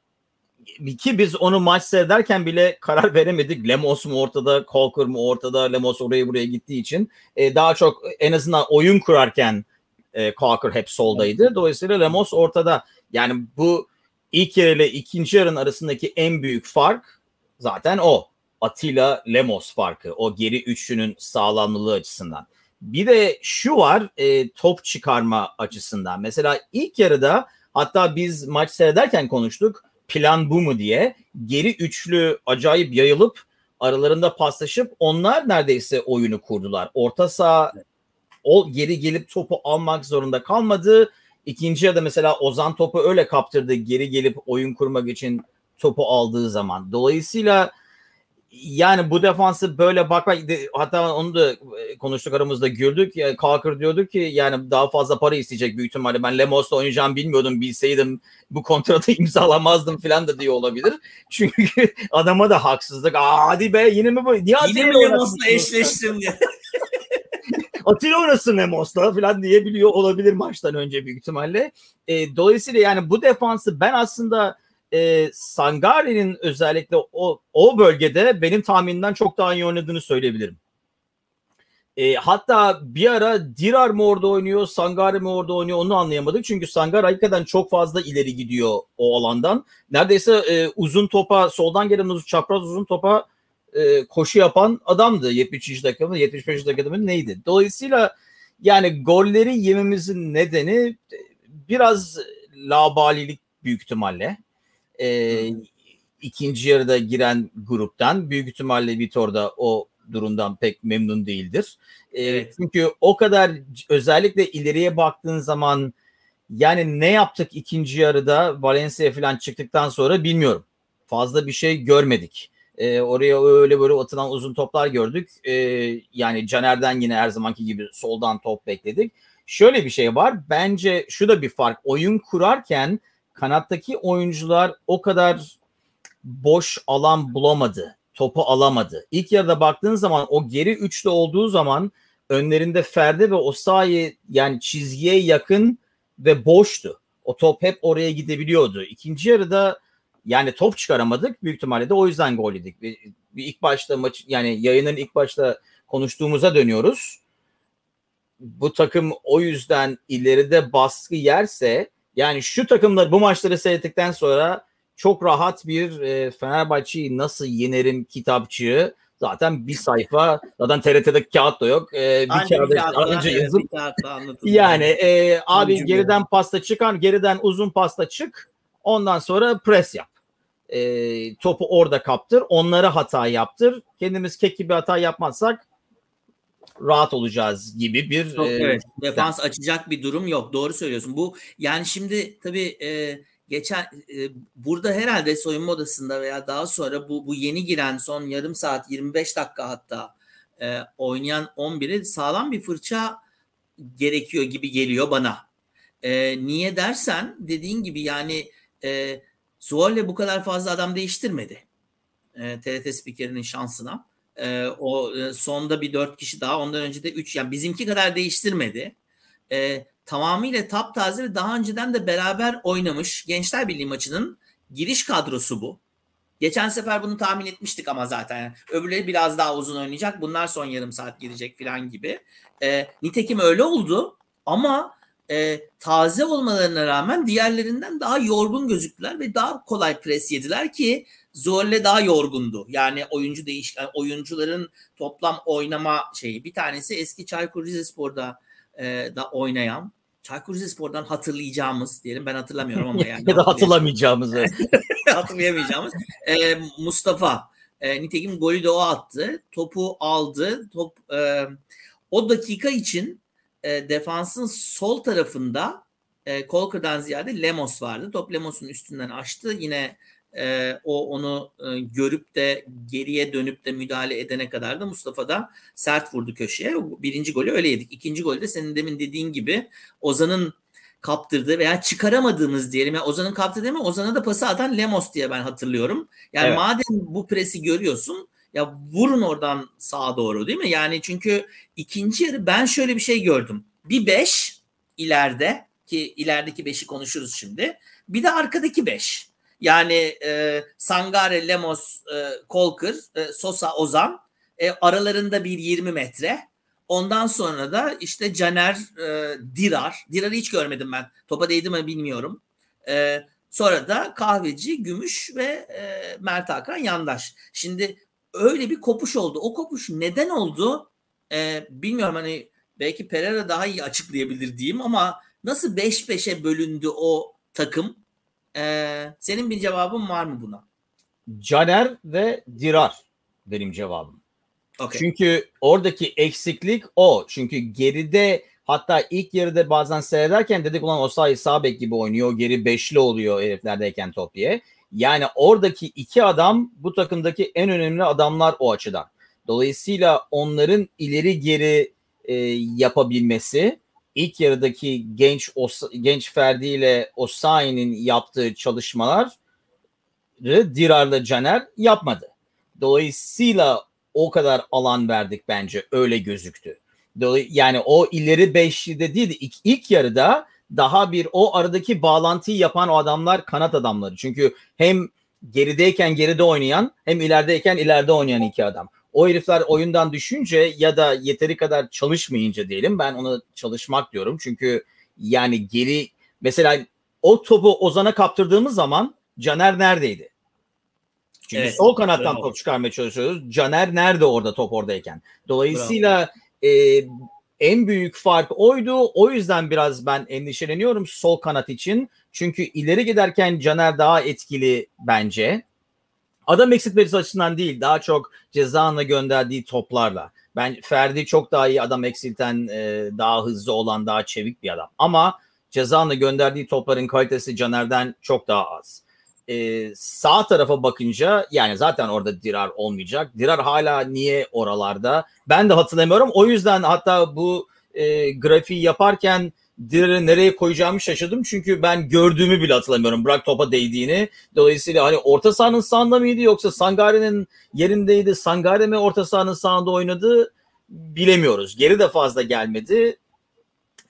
Speaker 1: ki biz onu maç seyrederken bile karar veremedik. Lemos mu ortada, Colker mu ortada, Lemos oraya buraya gittiği için. E, daha çok en azından oyun kurarken e, Colker hep soldaydı. Dolayısıyla Lemos ortada. Yani bu ilk yarı ile ikinci yarının arasındaki en büyük fark zaten o. Atilla Lemos farkı. O geri üçlünün sağlamlığı açısından. Bir de şu var e, top çıkarma açısından. Mesela ilk yarıda hatta biz maç seyrederken konuştuk plan bu mu diye. Geri üçlü acayip yayılıp aralarında paslaşıp onlar neredeyse oyunu kurdular. Orta saha o geri gelip topu almak zorunda kalmadı. İkinci yarıda mesela Ozan topu öyle kaptırdı geri gelip oyun kurmak için topu aldığı zaman. Dolayısıyla yani bu defansı böyle bakmak hatta onu da e, konuştuk aramızda güldük. Ya, Kalkır diyordu ki yani daha fazla para isteyecek büyük ihtimalle. Ben Lemos'la oynayacağım bilmiyordum. Bilseydim bu kontratı imzalamazdım falan da diye olabilir. Çünkü adama da haksızlık. Aa, hadi be yine mi bu? Niye
Speaker 2: Yine mi? Lemos'la eşleştim diye.
Speaker 1: Atilla oynasın Lemos'la falan diyebiliyor olabilir maçtan önce büyük ihtimalle. E, dolayısıyla yani bu defansı ben aslında e, Sangari'nin özellikle o, o bölgede benim tahminimden çok daha iyi oynadığını söyleyebilirim. E, hatta bir ara Dirar mı orada oynuyor, Sangari mi orada oynuyor onu anlayamadık. Çünkü Sangari hakikaten çok fazla ileri gidiyor o alandan. Neredeyse e, uzun topa, soldan gelen uzun, çapraz uzun topa e, koşu yapan adamdı 73 dakikada mı 75 dakikada mı neydi? Dolayısıyla yani golleri yememizin nedeni e, biraz labalilik büyük ihtimalle. E, ikinci yarıda giren gruptan büyük ihtimalle Vitor da o durumdan pek memnun değildir. E,
Speaker 2: Evet.
Speaker 1: Çünkü o kadar özellikle ileriye baktığın zaman yani ne yaptık ikinci yarıda Valencia falan çıktıktan sonra bilmiyorum. Fazla bir şey görmedik. E, oraya öyle böyle atılan uzun toplar gördük. E, yani Caner'den yine her zamanki gibi soldan top bekledik. Şöyle bir şey var. Bence şu da bir fark. Oyun kurarken kanattaki oyuncular o kadar boş alan bulamadı. Topu alamadı. İlk yarıda baktığın zaman o geri üçlü olduğu zaman önlerinde Ferdi ve Osayi yani çizgiye yakın ve boştu. O top hep oraya gidebiliyordu. İkinci yarıda yani top çıkaramadık. Büyük ihtimalle de o yüzden gol yedik. Bir, bir ilk başta maç yani yayının ilk başta konuştuğumuza dönüyoruz. Bu takım o yüzden ileride baskı yerse yani şu takımlar bu maçları seyrettikten sonra çok rahat bir e, Fenerbahçe'yi nasıl yenerim kitapçığı zaten bir sayfa zaten TRT'de kağıt da yok. E, bir kağıda
Speaker 2: kağıtla,
Speaker 1: yazıp yani e, abi
Speaker 2: Oyuncu
Speaker 1: geriden pasta çıkan geriden uzun pasta çık ondan sonra pres yap. E, topu orada kaptır onlara hata yaptır. Kendimiz kek gibi hata yapmazsak rahat olacağız gibi bir
Speaker 2: Çok,
Speaker 1: e,
Speaker 2: evet. Defans açacak bir durum yok. Doğru söylüyorsun. Bu yani şimdi tabii e, geçen e, burada herhalde soyunma odasında veya daha sonra bu bu yeni giren son yarım saat 25 dakika hatta e, oynayan 11'e sağlam bir fırça gerekiyor gibi geliyor bana. E, niye dersen dediğin gibi yani e, Zuolle bu kadar fazla adam değiştirmedi. E, TRT spikerinin şansına. E, o e, sonda bir dört kişi daha ondan önce de üç yani bizimki kadar değiştirmedi. E, tamamıyla taptaze ve daha önceden de beraber oynamış Gençler Birliği maçının giriş kadrosu bu. Geçen sefer bunu tahmin etmiştik ama zaten. Öbürleri biraz daha uzun oynayacak. Bunlar son yarım saat gelecek falan gibi. E, nitekim öyle oldu ama e, taze olmalarına rağmen diğerlerinden daha yorgun gözüktüler ve daha kolay pres yediler ki Zorle daha yorgundu. Yani oyuncu değiş yani oyuncuların toplam oynama şeyi. Bir tanesi eski Çaykur Rizespor'da e, da oynayan Çaykur Rizespor'dan hatırlayacağımız diyelim ben hatırlamıyorum ama yani.
Speaker 1: ya da hatırlamayacağımız.
Speaker 2: hatırlayamayacağımız. E, Mustafa. E, nitekim golü de o attı. Topu aldı. Top e, o dakika için e, defansın sol tarafında e, Kolker'dan ziyade Lemos vardı. Top Lemos'un üstünden açtı. Yine e, o onu e, görüp de geriye dönüp de müdahale edene kadar da Mustafa da sert vurdu köşeye. Birinci golü öyle yedik. İkinci golü de senin demin dediğin gibi Ozan'ın kaptırdığı veya çıkaramadığımız diyelim. Yani Ozan'ın kaptırdığı değil mi? Ozan'a da pası atan Lemos diye ben hatırlıyorum. Yani evet. madem bu presi görüyorsun ya vurun oradan sağa doğru değil mi? Yani çünkü ikinci yarı ben şöyle bir şey gördüm. Bir beş ileride ki ilerideki beşi konuşuruz şimdi. Bir de arkadaki beş. Yani e, Sangare, Lemos, e, Kolkır, e, Sosa, Ozan e, aralarında bir 20 metre. Ondan sonra da işte Caner, e, Dirar. Dirar'ı hiç görmedim ben. Topa değdi mi bilmiyorum. E, sonra da Kahveci, Gümüş ve e, Mert Hakan Yandaş. Şimdi öyle bir kopuş oldu. O kopuş neden oldu? E, bilmiyorum hani belki Pereira daha iyi açıklayabilir diyeyim ama nasıl 5-5'e bölündü o takım? E, senin bir cevabın var mı buna?
Speaker 1: Caner ve Dirar benim cevabım. Okay. Çünkü oradaki eksiklik o. Çünkü geride hatta ilk yarıda bazen seyrederken dedik ulan Osayi sağ bek gibi oynuyor. Geri beşli oluyor heriflerdeyken top diye. Yani oradaki iki adam bu takımdaki en önemli adamlar o açıdan. Dolayısıyla onların ileri geri e, yapabilmesi ilk yarıdaki genç Os genç Ferdi ile Osayi'nin yaptığı çalışmalar Dirar'la Caner yapmadı. Dolayısıyla o kadar alan verdik bence öyle gözüktü. Yani o ileri beşlide değil ilk, ilk yarıda daha bir o aradaki bağlantıyı yapan o adamlar kanat adamları. Çünkü hem gerideyken geride oynayan hem ilerideyken ileride oynayan iki adam. O herifler oyundan düşünce ya da yeteri kadar çalışmayınca diyelim ben ona çalışmak diyorum. Çünkü yani geri mesela o topu Ozan'a kaptırdığımız zaman Caner neredeydi? Çünkü evet, sol kanattan bravo. top çıkarmaya çalışıyoruz. Caner nerede orada top oradayken? Dolayısıyla e, en büyük fark oydu. O yüzden biraz ben endişeleniyorum sol kanat için. Çünkü ileri giderken Caner daha etkili bence. Adam eksiltmesi açısından değil daha çok cezanla gönderdiği toplarla. Ben Ferdi çok daha iyi adam eksilten, e, daha hızlı olan, daha çevik bir adam. Ama cezanla gönderdiği topların kalitesi Caner'den çok daha az. Ee, sağ tarafa bakınca yani zaten orada Dirar olmayacak. Dirar hala niye oralarda? Ben de hatırlamıyorum. O yüzden hatta bu e, grafiği yaparken Dirar'ı nereye koyacağımı şaşırdım. Çünkü ben gördüğümü bile hatırlamıyorum. Bırak topa değdiğini. Dolayısıyla hani orta sahanın sağında mıydı yoksa Sangare'nin yerindeydi. Sangare mi orta sahanın sağında oynadı bilemiyoruz. Geri de fazla gelmedi.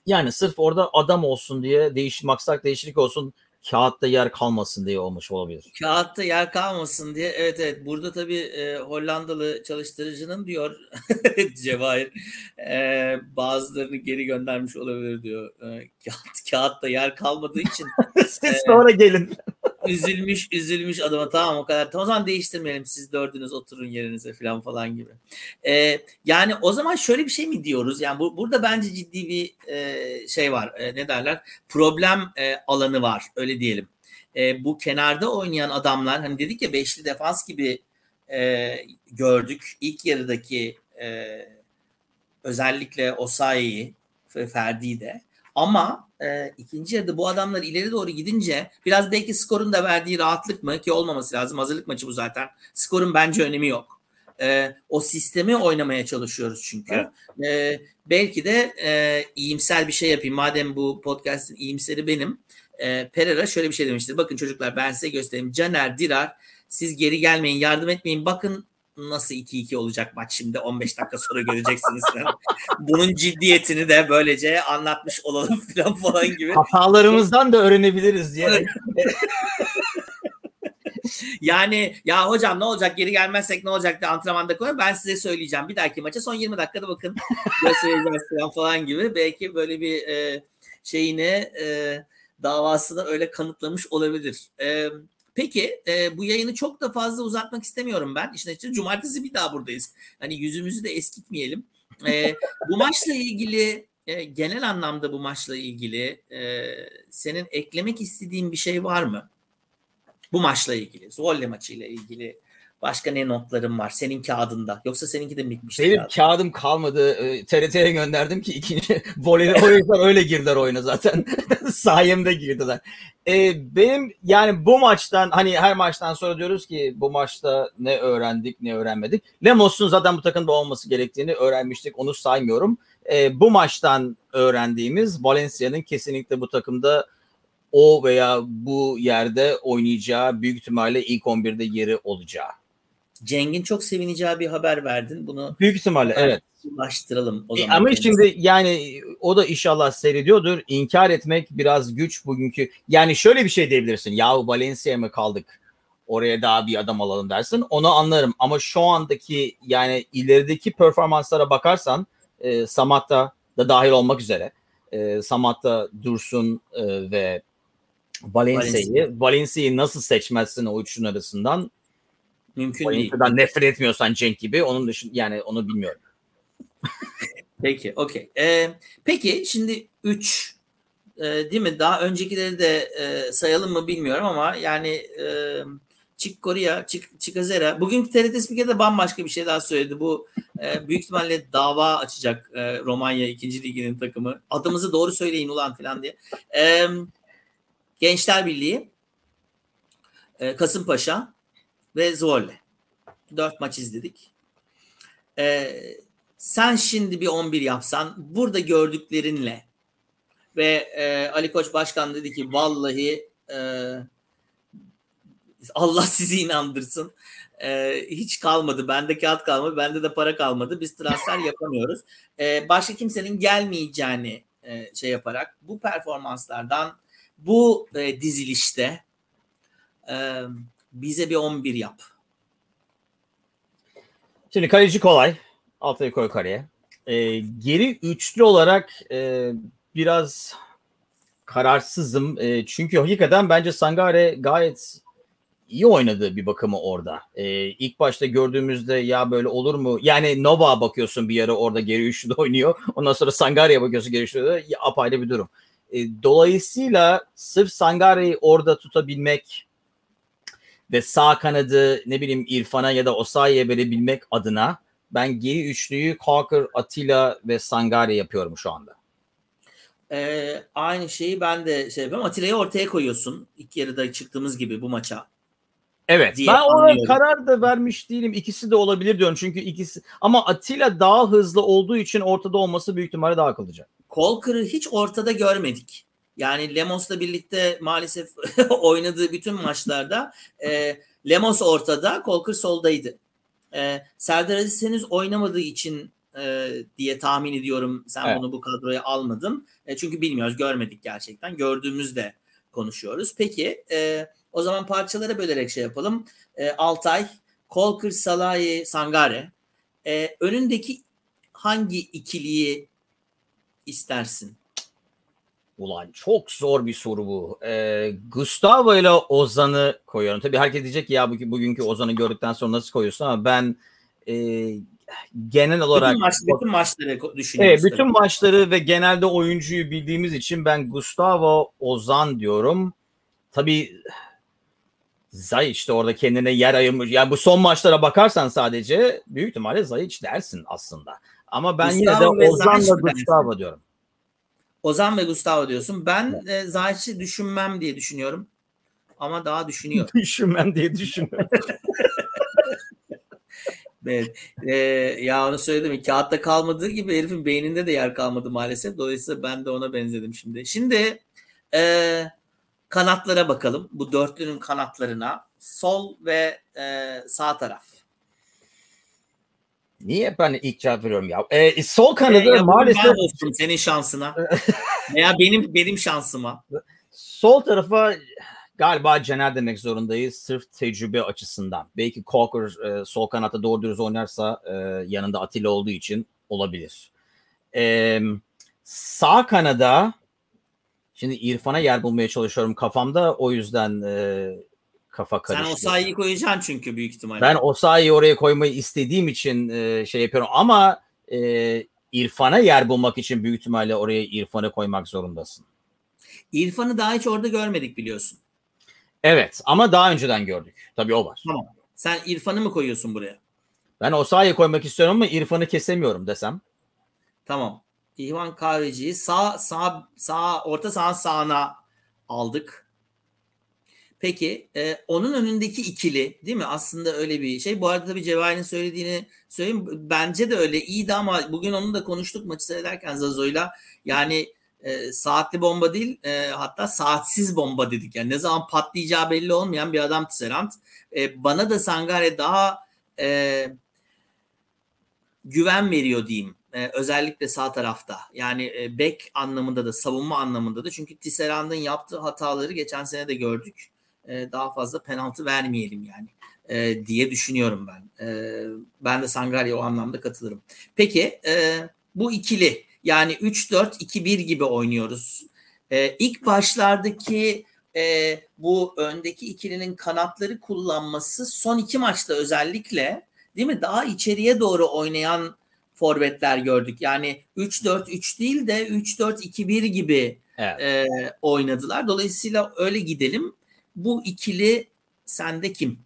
Speaker 1: Yani sırf orada adam olsun diye değiş maksat değişiklik olsun kağıtta yer kalmasın diye olmuş olabilir.
Speaker 2: Kağıtta yer kalmasın diye. Evet evet. Burada tabii e, Hollandalı çalıştırıcının diyor Cevahir e, bazılarını geri göndermiş olabilir diyor. E, kağıt, kağıtta yer kalmadığı için.
Speaker 1: Siz e, sonra gelin
Speaker 2: üzülmüş üzülmüş adama tamam o kadar. Tamam o zaman değiştirmeyelim siz dördünüz oturun yerinize falan falan gibi. Ee, yani o zaman şöyle bir şey mi diyoruz? Yani bu, burada bence ciddi bir e, şey var. E, ne derler? Problem e, alanı var öyle diyelim. E, bu kenarda oynayan adamlar hani dedik ya beşli defans gibi e, gördük. ilk yarıdaki e, özellikle Osayi'yi Ferdi'yi de. Ama e, ikinci yarıda bu adamlar ileri doğru gidince biraz belki skorun da verdiği rahatlık mı ki olmaması lazım. Hazırlık maçı bu zaten. Skorun bence önemi yok. E, o sistemi oynamaya çalışıyoruz çünkü. Evet. E, belki de e, iyimser bir şey yapayım. Madem bu podcast'in iyimseri benim. E, Pereira şöyle bir şey demiştir. Bakın çocuklar ben size göstereyim. Caner, Dirar siz geri gelmeyin, yardım etmeyin. Bakın nasıl 2-2 olacak maç şimdi 15 dakika sonra göreceksiniz. Bunun ciddiyetini de böylece anlatmış olalım falan falan gibi.
Speaker 1: Hatalarımızdan da öğrenebiliriz diye.
Speaker 2: yani ya hocam ne olacak geri gelmezsek ne olacak diye antrenmanda koyun. Ben size söyleyeceğim. Bir dahaki maça son 20 dakikada bakın. Göstereceğiz falan, falan gibi. Belki böyle bir e, şeyini e, davasını öyle kanıtlamış olabilir. E, Peki e, bu yayını çok da fazla uzatmak istemiyorum ben. İşte, işte cumartesi bir daha buradayız. Hani yüzümüzü de eskitmeyelim. E, bu maçla ilgili e, genel anlamda bu maçla ilgili e, senin eklemek istediğin bir şey var mı? Bu maçla ilgili, Zwolle maçıyla ilgili başka ne notlarım var senin kağıdında? Yoksa seninki de mi bitmişti?
Speaker 1: Benim kağıdım, kağıdım kalmadı. TRT'ye gönderdim ki ikinci voley oyuncular öyle girdiler oyuna zaten. Sayemde girdiler. Ee, benim yani bu maçtan hani her maçtan sonra diyoruz ki bu maçta ne öğrendik ne öğrenmedik. Lemos'un zaten bu takımda olması gerektiğini öğrenmiştik. Onu saymıyorum. Ee, bu maçtan öğrendiğimiz Valencia'nın kesinlikle bu takımda o veya bu yerde oynayacağı büyük ihtimalle ilk 11'de yeri olacağı.
Speaker 2: Ceng'in çok sevineceği bir haber verdin. Bunu
Speaker 1: büyük ihtimalle evet.
Speaker 2: Ulaştıralım o
Speaker 1: zaman. E, ama kendisi. şimdi yani o da inşallah seyrediyordur. İnkar etmek biraz güç bugünkü. Yani şöyle bir şey diyebilirsin. Yahu Valencia'ya mı kaldık? Oraya daha bir adam alalım dersin. Onu anlarım. Ama şu andaki yani ilerideki performanslara bakarsan e, Samatta da dahil olmak üzere. E, Samatta, Dursun e, ve Valencia'yı Valencia'yı nasıl seçmezsin o üçünün arasından?
Speaker 2: Mümkün değil.
Speaker 1: nefret etmiyorsan Cenk gibi onun dışında yani onu bilmiyorum.
Speaker 2: peki, okey. Ee, peki şimdi 3 e, değil mi? Daha öncekileri de e, sayalım mı bilmiyorum ama yani e, Çık Korea, Çık Çıkazera. Bugünkü TRT Spiker de bambaşka bir şey daha söyledi. Bu e, büyük ihtimalle dava açacak e, Romanya 2. Ligi'nin takımı. Adımızı doğru söyleyin ulan falan diye. E, Gençler Birliği, e, Kasımpaşa ve Zorle. Dört maç izledik. E, sen şimdi bir 11 yapsan burada gördüklerinle ve e, Ali Koç Başkan dedi ki vallahi e, Allah sizi inandırsın. E, hiç kalmadı. Bende kağıt kalmadı. Bende de para kalmadı. Biz transfer yapamıyoruz. E, başka kimsenin gelmeyeceğini e, şey yaparak bu performanslardan bu e, dizilişte e, bize bir 11 yap.
Speaker 1: Şimdi kaleci kolay. Altay'ı koy kareye. E, geri üçlü olarak e, biraz kararsızım. E, çünkü hakikaten bence Sangare gayet iyi oynadı bir bakımı orada. E, ilk başta gördüğümüzde ya böyle olur mu? Yani Nova bakıyorsun bir yere orada geri üçlüde oynuyor. Ondan sonra Sangare'ye bakıyorsun geri üçlüde. Ya, apayrı bir durum. E, dolayısıyla sırf Sangare'yi orada tutabilmek ve sağ kanadı ne bileyim İrfan'a ya da Osayi'ye verebilmek adına ben geri üçlüyü Kalkır, Atilla ve Sangare yapıyorum şu anda.
Speaker 2: Ee, aynı şeyi ben de şey yapıyorum. Atilla'yı ortaya koyuyorsun. İlk yarıda çıktığımız gibi bu maça.
Speaker 1: Evet. Ben ona karar da vermiş değilim. İkisi de olabilir diyorum. Çünkü ikisi ama Atilla daha hızlı olduğu için ortada olması büyük ihtimalle daha akıllıca.
Speaker 2: Kolkır'ı hiç ortada görmedik. Yani Lemos'la birlikte maalesef oynadığı bütün maçlarda e, Lemos ortada, Kolkır soldaydı. E, Serdar Aziz henüz oynamadığı için e, diye tahmin ediyorum sen evet. bunu bu kadroya almadın. E, çünkü bilmiyoruz, görmedik gerçekten. Gördüğümüzde konuşuyoruz. Peki e, o zaman parçalara bölerek şey yapalım. E, Altay, Kolkır, Salahi, Sangare. E, önündeki hangi ikiliyi istersin?
Speaker 1: Ulan çok zor bir soru bu. Ee, Gustavo ile Ozan'ı koyuyorum. Tabii herkes diyecek ki ya bugünkü Ozan'ı gördükten sonra nasıl koyuyorsun ama ben e, genel olarak
Speaker 2: bütün, maç, bütün maçları düşünüyorum.
Speaker 1: Evet, bütün tabii. maçları ve genelde oyuncuyu bildiğimiz için ben Gustavo Ozan diyorum. Tabii Zayiç de orada kendine yer ayırmış. Yani bu son maçlara bakarsan sadece büyük ihtimalle Zayiç dersin aslında. Ama ben Gustavo yine de Ozan'la Gustavo diyorum.
Speaker 2: Ozan ve Gustavo diyorsun. Ben e, Zayt'i düşünmem diye düşünüyorum. Ama daha düşünüyor.
Speaker 1: düşünmem diye düşünüyorum.
Speaker 2: Evet. Ee, ya onu söyledim. Kağıtta kalmadığı gibi herifin beyninde de yer kalmadı maalesef. Dolayısıyla ben de ona benzedim şimdi. Şimdi e, kanatlara bakalım. Bu dörtlünün kanatlarına. Sol ve e, sağ taraf.
Speaker 1: Niye ben ilk cevap veriyorum ya? Ee, sol kanadı
Speaker 2: E,
Speaker 1: maalesef
Speaker 2: olsun senin şansına. Veya benim benim şansıma.
Speaker 1: sol tarafa galiba Cener demek zorundayız sırf tecrübe açısından. Belki Corker e, sol kanatta doğru dürüst oynarsa e, yanında Atilla olduğu için olabilir. E, sağ kanada şimdi İrfan'a yer bulmaya çalışıyorum kafamda o yüzden e, kafa
Speaker 2: Sen
Speaker 1: karıştı.
Speaker 2: o sayıyı koyacaksın çünkü büyük ihtimalle.
Speaker 1: Ben Osayi'yi oraya koymayı istediğim için e, şey yapıyorum ama e, İrfan'a yer bulmak için büyük ihtimalle oraya İrfan'ı koymak zorundasın.
Speaker 2: İrfan'ı daha hiç orada görmedik biliyorsun.
Speaker 1: Evet ama daha önceden gördük. Tabii o var.
Speaker 2: Tamam. Sen İrfan'ı mı koyuyorsun buraya?
Speaker 1: Ben Osayi'yi koymak istiyorum ama İrfan'ı kesemiyorum desem.
Speaker 2: Tamam. İvan Kahveci'yi sağ sağ sağ orta saha sağına aldık. Peki e, onun önündeki ikili değil mi? Aslında öyle bir şey. Bu arada tabii Cevahir'in söylediğini söyleyeyim. Bence de öyle iyiydi ama bugün onu da konuştuk maçı seyrederken Zazo'yla. Yani e, saatli bomba değil e, hatta saatsiz bomba dedik. Yani ne zaman patlayacağı belli olmayan bir adam Tisserand. E, bana da Sangare daha e, güven veriyor diyeyim. Ee, özellikle sağ tarafta. Yani e, bek anlamında da savunma anlamında da. Çünkü Tisserand'ın yaptığı hataları geçen sene de gördük. Ee, daha fazla penaltı vermeyelim yani e, diye düşünüyorum ben. E, ben de Sangarya'ya o anlamda katılırım. Peki e, bu ikili yani 3-4-2-1 gibi oynuyoruz. E, ilk başlardaki e, bu öndeki ikilinin kanatları kullanması son iki maçta özellikle değil mi daha içeriye doğru oynayan forvetler gördük. Yani 3-4-3 değil de 3-4-2-1 gibi
Speaker 1: Evet.
Speaker 2: e, oynadılar. Dolayısıyla öyle gidelim. Bu ikili sende kim?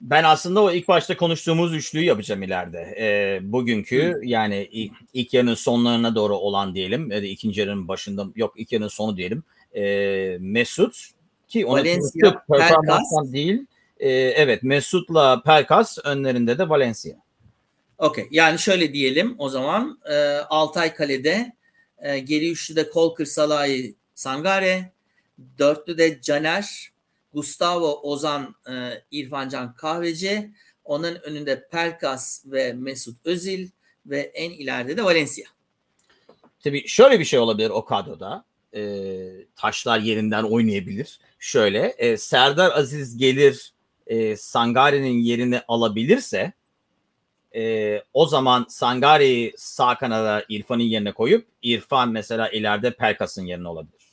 Speaker 1: Ben aslında o ilk başta konuştuğumuz üçlüyü yapacağım ileride. Ee, bugünkü yani ilk, ilk yarının sonlarına doğru olan diyelim. Da ikinci yarının başında yok ilk yarının sonu diyelim. Ee, Mesut ki onu
Speaker 2: Valencia,
Speaker 1: performanstan değil. Ee, evet Mesut'la Pelkas önlerinde de Valencia.
Speaker 2: Okey. Yani şöyle diyelim o zaman e, Altay Kale'de e, geri üçlüde Kolkır Salahi Sangare dörtlüde Caner Gustavo Ozan e, İrfancan Kahveci onun önünde Pelkas ve Mesut Özil ve en ileride de Valencia.
Speaker 1: Tabii şöyle bir şey olabilir o kadroda. Ee, taşlar yerinden oynayabilir. Şöyle e, Serdar Aziz gelir e, Sangare'nin yerini alabilirse e, o zaman Sangare'yi sağ kanada İrfan'ın yerine koyup İrfan mesela ileride Pelkas'ın yerine olabilir.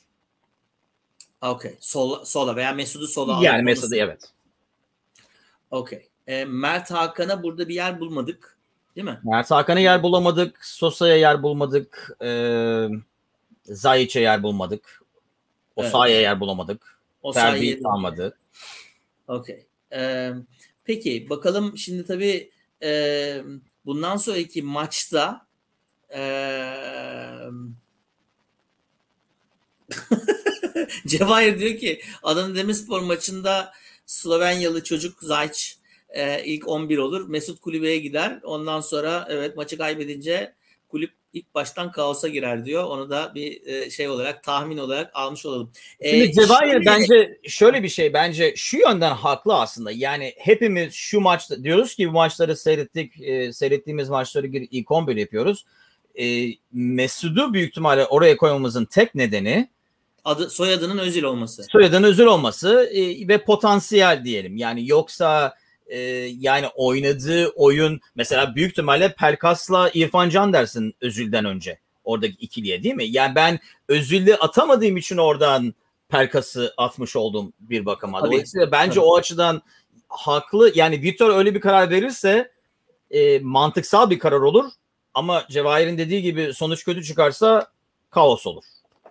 Speaker 2: Okey. Sola, sola veya Mesut'u sola
Speaker 1: Yani mesela evet.
Speaker 2: Okey. E, Mert Hakan'a burada bir yer bulmadık. Değil mi?
Speaker 1: Mert Hakan'a yer bulamadık. Sosa'ya yer bulmadık. E, Zayic'e yer bulmadık. Osayi'ye yer bulamadık.
Speaker 2: O
Speaker 1: Ferdi
Speaker 2: sayede-
Speaker 1: kalmadı.
Speaker 2: Okey. Ee, peki bakalım şimdi tabii e, bundan sonraki maçta e, Cevahir diyor ki Adana Demirspor maçında Slovenyalı çocuk Zayç e, ilk 11 olur. Mesut kulübeye gider. Ondan sonra evet maçı kaybedince kulüp ilk baştan kaosa girer diyor. Onu da bir e, şey olarak tahmin olarak almış olalım. E,
Speaker 1: Şimdi Cevahir
Speaker 2: şimdi-
Speaker 1: bence şöyle bir şey bence şu yönden haklı aslında. Yani hepimiz şu maçta diyoruz ki bu maçları seyrettik. E, seyrettiğimiz maçları bir ilk 11 yapıyoruz. E, Mesut'u büyük ihtimalle oraya koymamızın tek nedeni
Speaker 2: adı soyadının Özil olması.
Speaker 1: soyadının özür olması e, ve potansiyel diyelim. Yani yoksa e, yani oynadığı oyun mesela büyük ihtimalle Pelkas'la İrfan Can dersin Özül'den önce. Oradaki ikiliye değil mi? Yani ben Özül'de atamadığım için oradan Pelkas'ı atmış oldum bir bakıma.
Speaker 2: Tabii.
Speaker 1: Dolayısıyla bence
Speaker 2: Tabii.
Speaker 1: o açıdan haklı. Yani Vitor öyle bir karar verirse e, mantıksal bir karar olur. Ama Cevahir'in dediği gibi sonuç kötü çıkarsa kaos olur.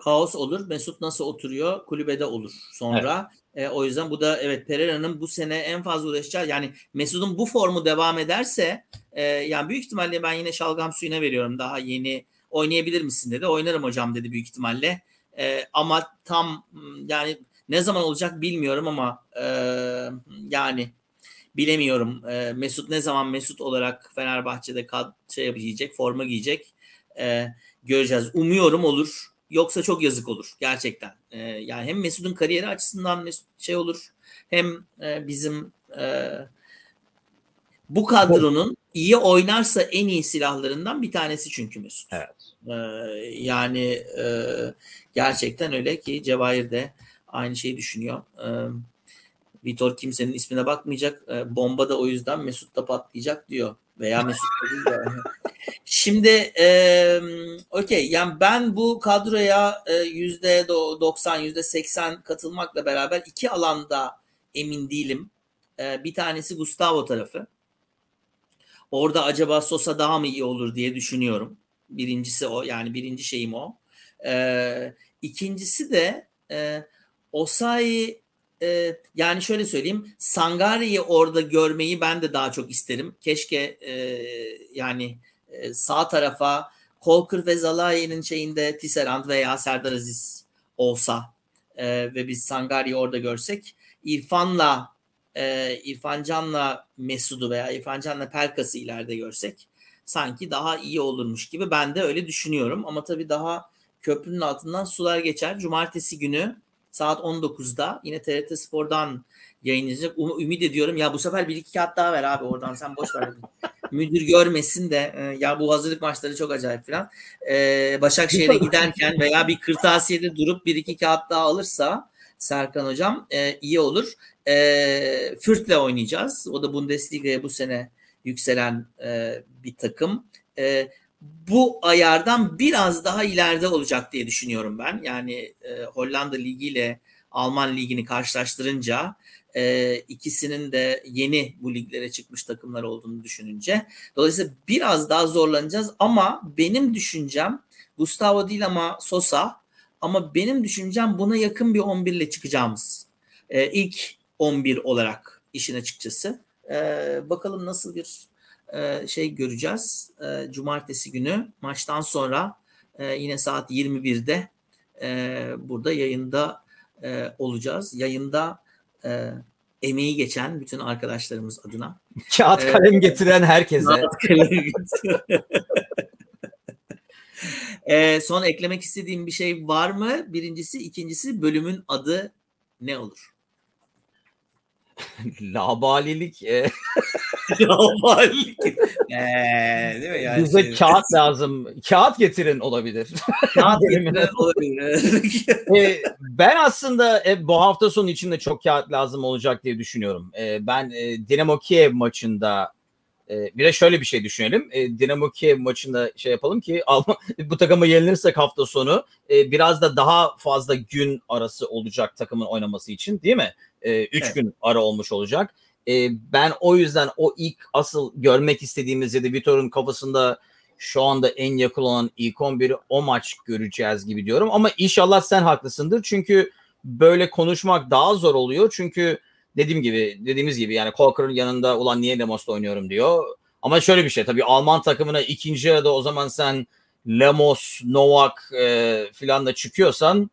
Speaker 2: Kaos olur. Mesut nasıl oturuyor? Kulübede olur sonra. E, o yüzden bu da evet Pereira'nın bu sene en fazla uğraşacağı yani Mesut'un bu formu devam ederse e, yani büyük ihtimalle ben yine şalgam suyuna veriyorum. Daha yeni oynayabilir misin dedi. Oynarım hocam dedi büyük ihtimalle. E, ama tam yani ne zaman olacak bilmiyorum ama e, yani bilemiyorum. E, Mesut ne zaman Mesut olarak Fenerbahçe'de kad şey giyecek, forma giyecek. E, göreceğiz. Umuyorum olur. Yoksa çok yazık olur gerçekten. E, yani hem Mesut'un kariyeri açısından Mesut şey olur. Hem e, bizim e, bu kadronun iyi oynarsa en iyi silahlarından bir tanesi çünkü Mesut.
Speaker 1: Evet.
Speaker 2: Ee, yani e, gerçekten öyle ki Cevahir de aynı şeyi düşünüyor. Ee, Vitor kimsenin ismine bakmayacak. Ee, bomba da o yüzden Mesut da patlayacak diyor. Veya Mesut Şimdi e, okey yani ben bu kadroya yüzde 90 yüzde 80 katılmakla beraber iki alanda emin değilim. E, bir tanesi Gustavo tarafı. Orada acaba Sosa daha mı iyi olur diye düşünüyorum. Birincisi o yani birinci şeyim o. Ee, ikincisi de e, Osayi e, yani şöyle söyleyeyim Sangari'yi orada görmeyi ben de daha çok isterim. Keşke e, yani e, sağ tarafa Kolkır ve Zalayi'nin şeyinde Tisserand veya Serdar Aziz olsa e, ve biz Sangari'yi orada görsek İrfan'la e, İrfan Can'la Mesud'u veya İrfan Can'la Pelkas'ı ileride görsek sanki daha iyi olurmuş gibi ben de öyle düşünüyorum. Ama tabii daha köprünün altından sular geçer. Cumartesi günü saat 19'da yine TRT Spor'dan yayınlanacak. Um, ümit ediyorum. Ya bu sefer bir iki kağıt daha ver abi oradan sen boş ver. Müdür görmesin de e, ya bu hazırlık maçları çok acayip falan. Ee, Başakşehir'e giderken veya bir kırtasiyede durup bir iki kağıt daha alırsa Serkan Hocam e, iyi olur. E, Fürth'le oynayacağız. O da Bundesliga'ya bu sene yükselen e, bir takım. E, bu ayardan biraz daha ileride olacak diye düşünüyorum ben. Yani e, Hollanda Ligi ile Alman Ligi'ni karşılaştırınca e, ikisinin de yeni bu liglere çıkmış takımlar olduğunu düşününce. Dolayısıyla biraz daha zorlanacağız ama benim düşüncem Gustavo değil ama Sosa ama benim düşüncem buna yakın bir 11 ile çıkacağımız. E, ilk 11 olarak işin açıkçası. E, bakalım nasıl bir e, şey göreceğiz. E, cumartesi günü maçtan sonra e, yine saat 21'de e, burada yayında e, olacağız. Yayında e, emeği geçen bütün arkadaşlarımız adına.
Speaker 1: Kağıt kalem getiren herkese. Kağıt kalem
Speaker 2: e, son eklemek istediğim bir şey var mı? Birincisi, ikincisi bölümün adı ne olur?
Speaker 1: Labalilik. E...
Speaker 2: Labalilik. ee, değil mi? Yani
Speaker 1: Bize şey... kağıt lazım. Kağıt getirin olabilir.
Speaker 2: Kağıt getirin olabilir.
Speaker 1: e, ben aslında e, bu hafta sonu için de çok kağıt lazım olacak diye düşünüyorum. E, ben e, Dinamo Kiev maçında e, bir de şöyle bir şey düşünelim. E, Dinamo Kiev maçında şey yapalım ki bu takımı yenilirsek hafta sonu e, biraz da daha fazla gün arası olacak takımın oynaması için değil mi? E, üç evet. gün ara olmuş olacak. E, ben o yüzden o ilk asıl görmek istediğimiz ya da Vitor'un kafasında şu anda en yakın olan ilk 11'i o maç göreceğiz gibi diyorum. Ama inşallah sen haklısındır. Çünkü böyle konuşmak daha zor oluyor. Çünkü dediğim gibi dediğimiz gibi yani Colker'ın yanında ulan niye Lemos'ta oynuyorum diyor. Ama şöyle bir şey tabii Alman takımına ikinci yarıda o zaman sen Lemos, Novak e, filan da çıkıyorsan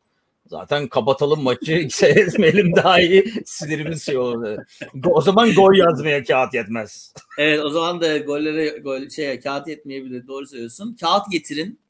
Speaker 1: zaten kapatalım maçı seyretmeyelim daha iyi sinirimiz şey olur. O zaman gol yazmaya kağıt yetmez.
Speaker 2: Evet o zaman da gollere gol şey kağıt yetmeyebilir doğru söylüyorsun. Kağıt getirin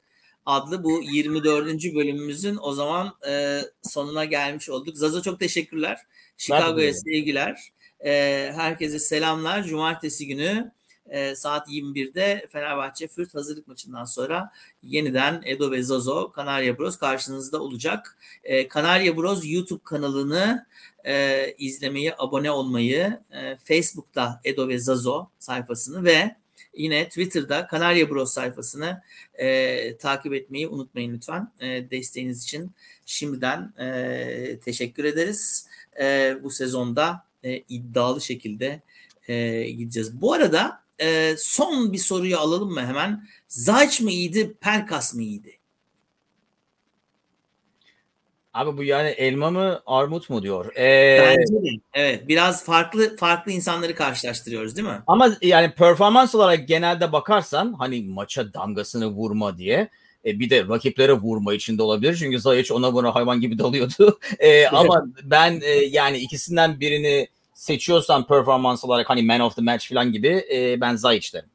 Speaker 2: adlı bu 24. bölümümüzün o zaman e, sonuna gelmiş olduk. Zaza çok teşekkürler. Chicago'ya sevgiler. E, herkese selamlar. Cumartesi günü e, saat 21'de Fenerbahçe Fürt hazırlık maçından sonra yeniden Edo ve Zazo Kanarya Bros karşınızda olacak. E, Kanarya Bros YouTube kanalını e, izlemeyi, abone olmayı, e, Facebook'ta Edo ve Zazo sayfasını ve yine Twitter'da Kanarya Bros sayfasını e, takip etmeyi unutmayın lütfen. E, desteğiniz için şimdiden e, teşekkür ederiz. E, bu sezonda e, iddialı şekilde e, gideceğiz. Bu arada e, son bir soruyu alalım mı hemen? Zayç mı iyiydi, Pelkas mı iyiydi?
Speaker 1: Abi bu yani elma mı armut mu diyor.
Speaker 2: Ee, Bence de. Evet biraz farklı farklı insanları karşılaştırıyoruz değil mi?
Speaker 1: Ama yani performans olarak genelde bakarsan hani maça damgasını vurma diye e, bir de rakiplere vurma içinde olabilir. Çünkü Zayic ona buna hayvan gibi dalıyordu. E, ama ben e, yani ikisinden birini seçiyorsan performans olarak hani man of the match falan gibi e, ben Zayic derim.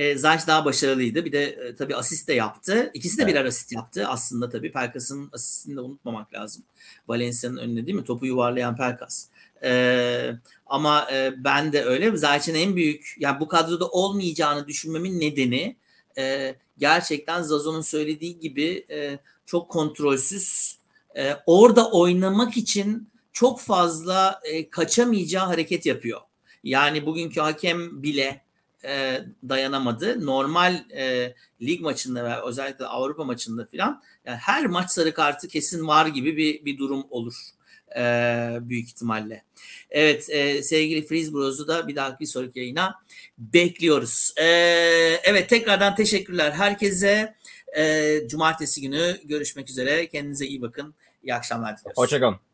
Speaker 2: E, Zayt daha başarılıydı. Bir de e, tabii asist de yaptı. İkisi de
Speaker 1: Evet.
Speaker 2: birer asist yaptı aslında tabii. Pelkas'ın asistini de unutmamak lazım. Valencia'nın önüne değil mi? Topu yuvarlayan Pelkas. E, ama e, ben de öyle. Zayt'in en büyük yani bu kadroda olmayacağını düşünmemin nedeni e, gerçekten Zazo'nun söylediği gibi e, çok kontrolsüz. E, orada oynamak için çok fazla e, kaçamayacağı hareket yapıyor. Yani bugünkü hakem bile e, dayanamadı. Normal e, lig maçında ve özellikle Avrupa maçında filan yani her maç sarı kartı kesin var gibi bir bir durum olur e, büyük ihtimalle. Evet e, sevgili Freeze Bros'u da bir dahaki sonraki yayına bekliyoruz. E, evet tekrardan teşekkürler herkese. E, cumartesi günü görüşmek üzere. Kendinize iyi bakın. İyi akşamlar diliyoruz.
Speaker 1: Hoşçakalın.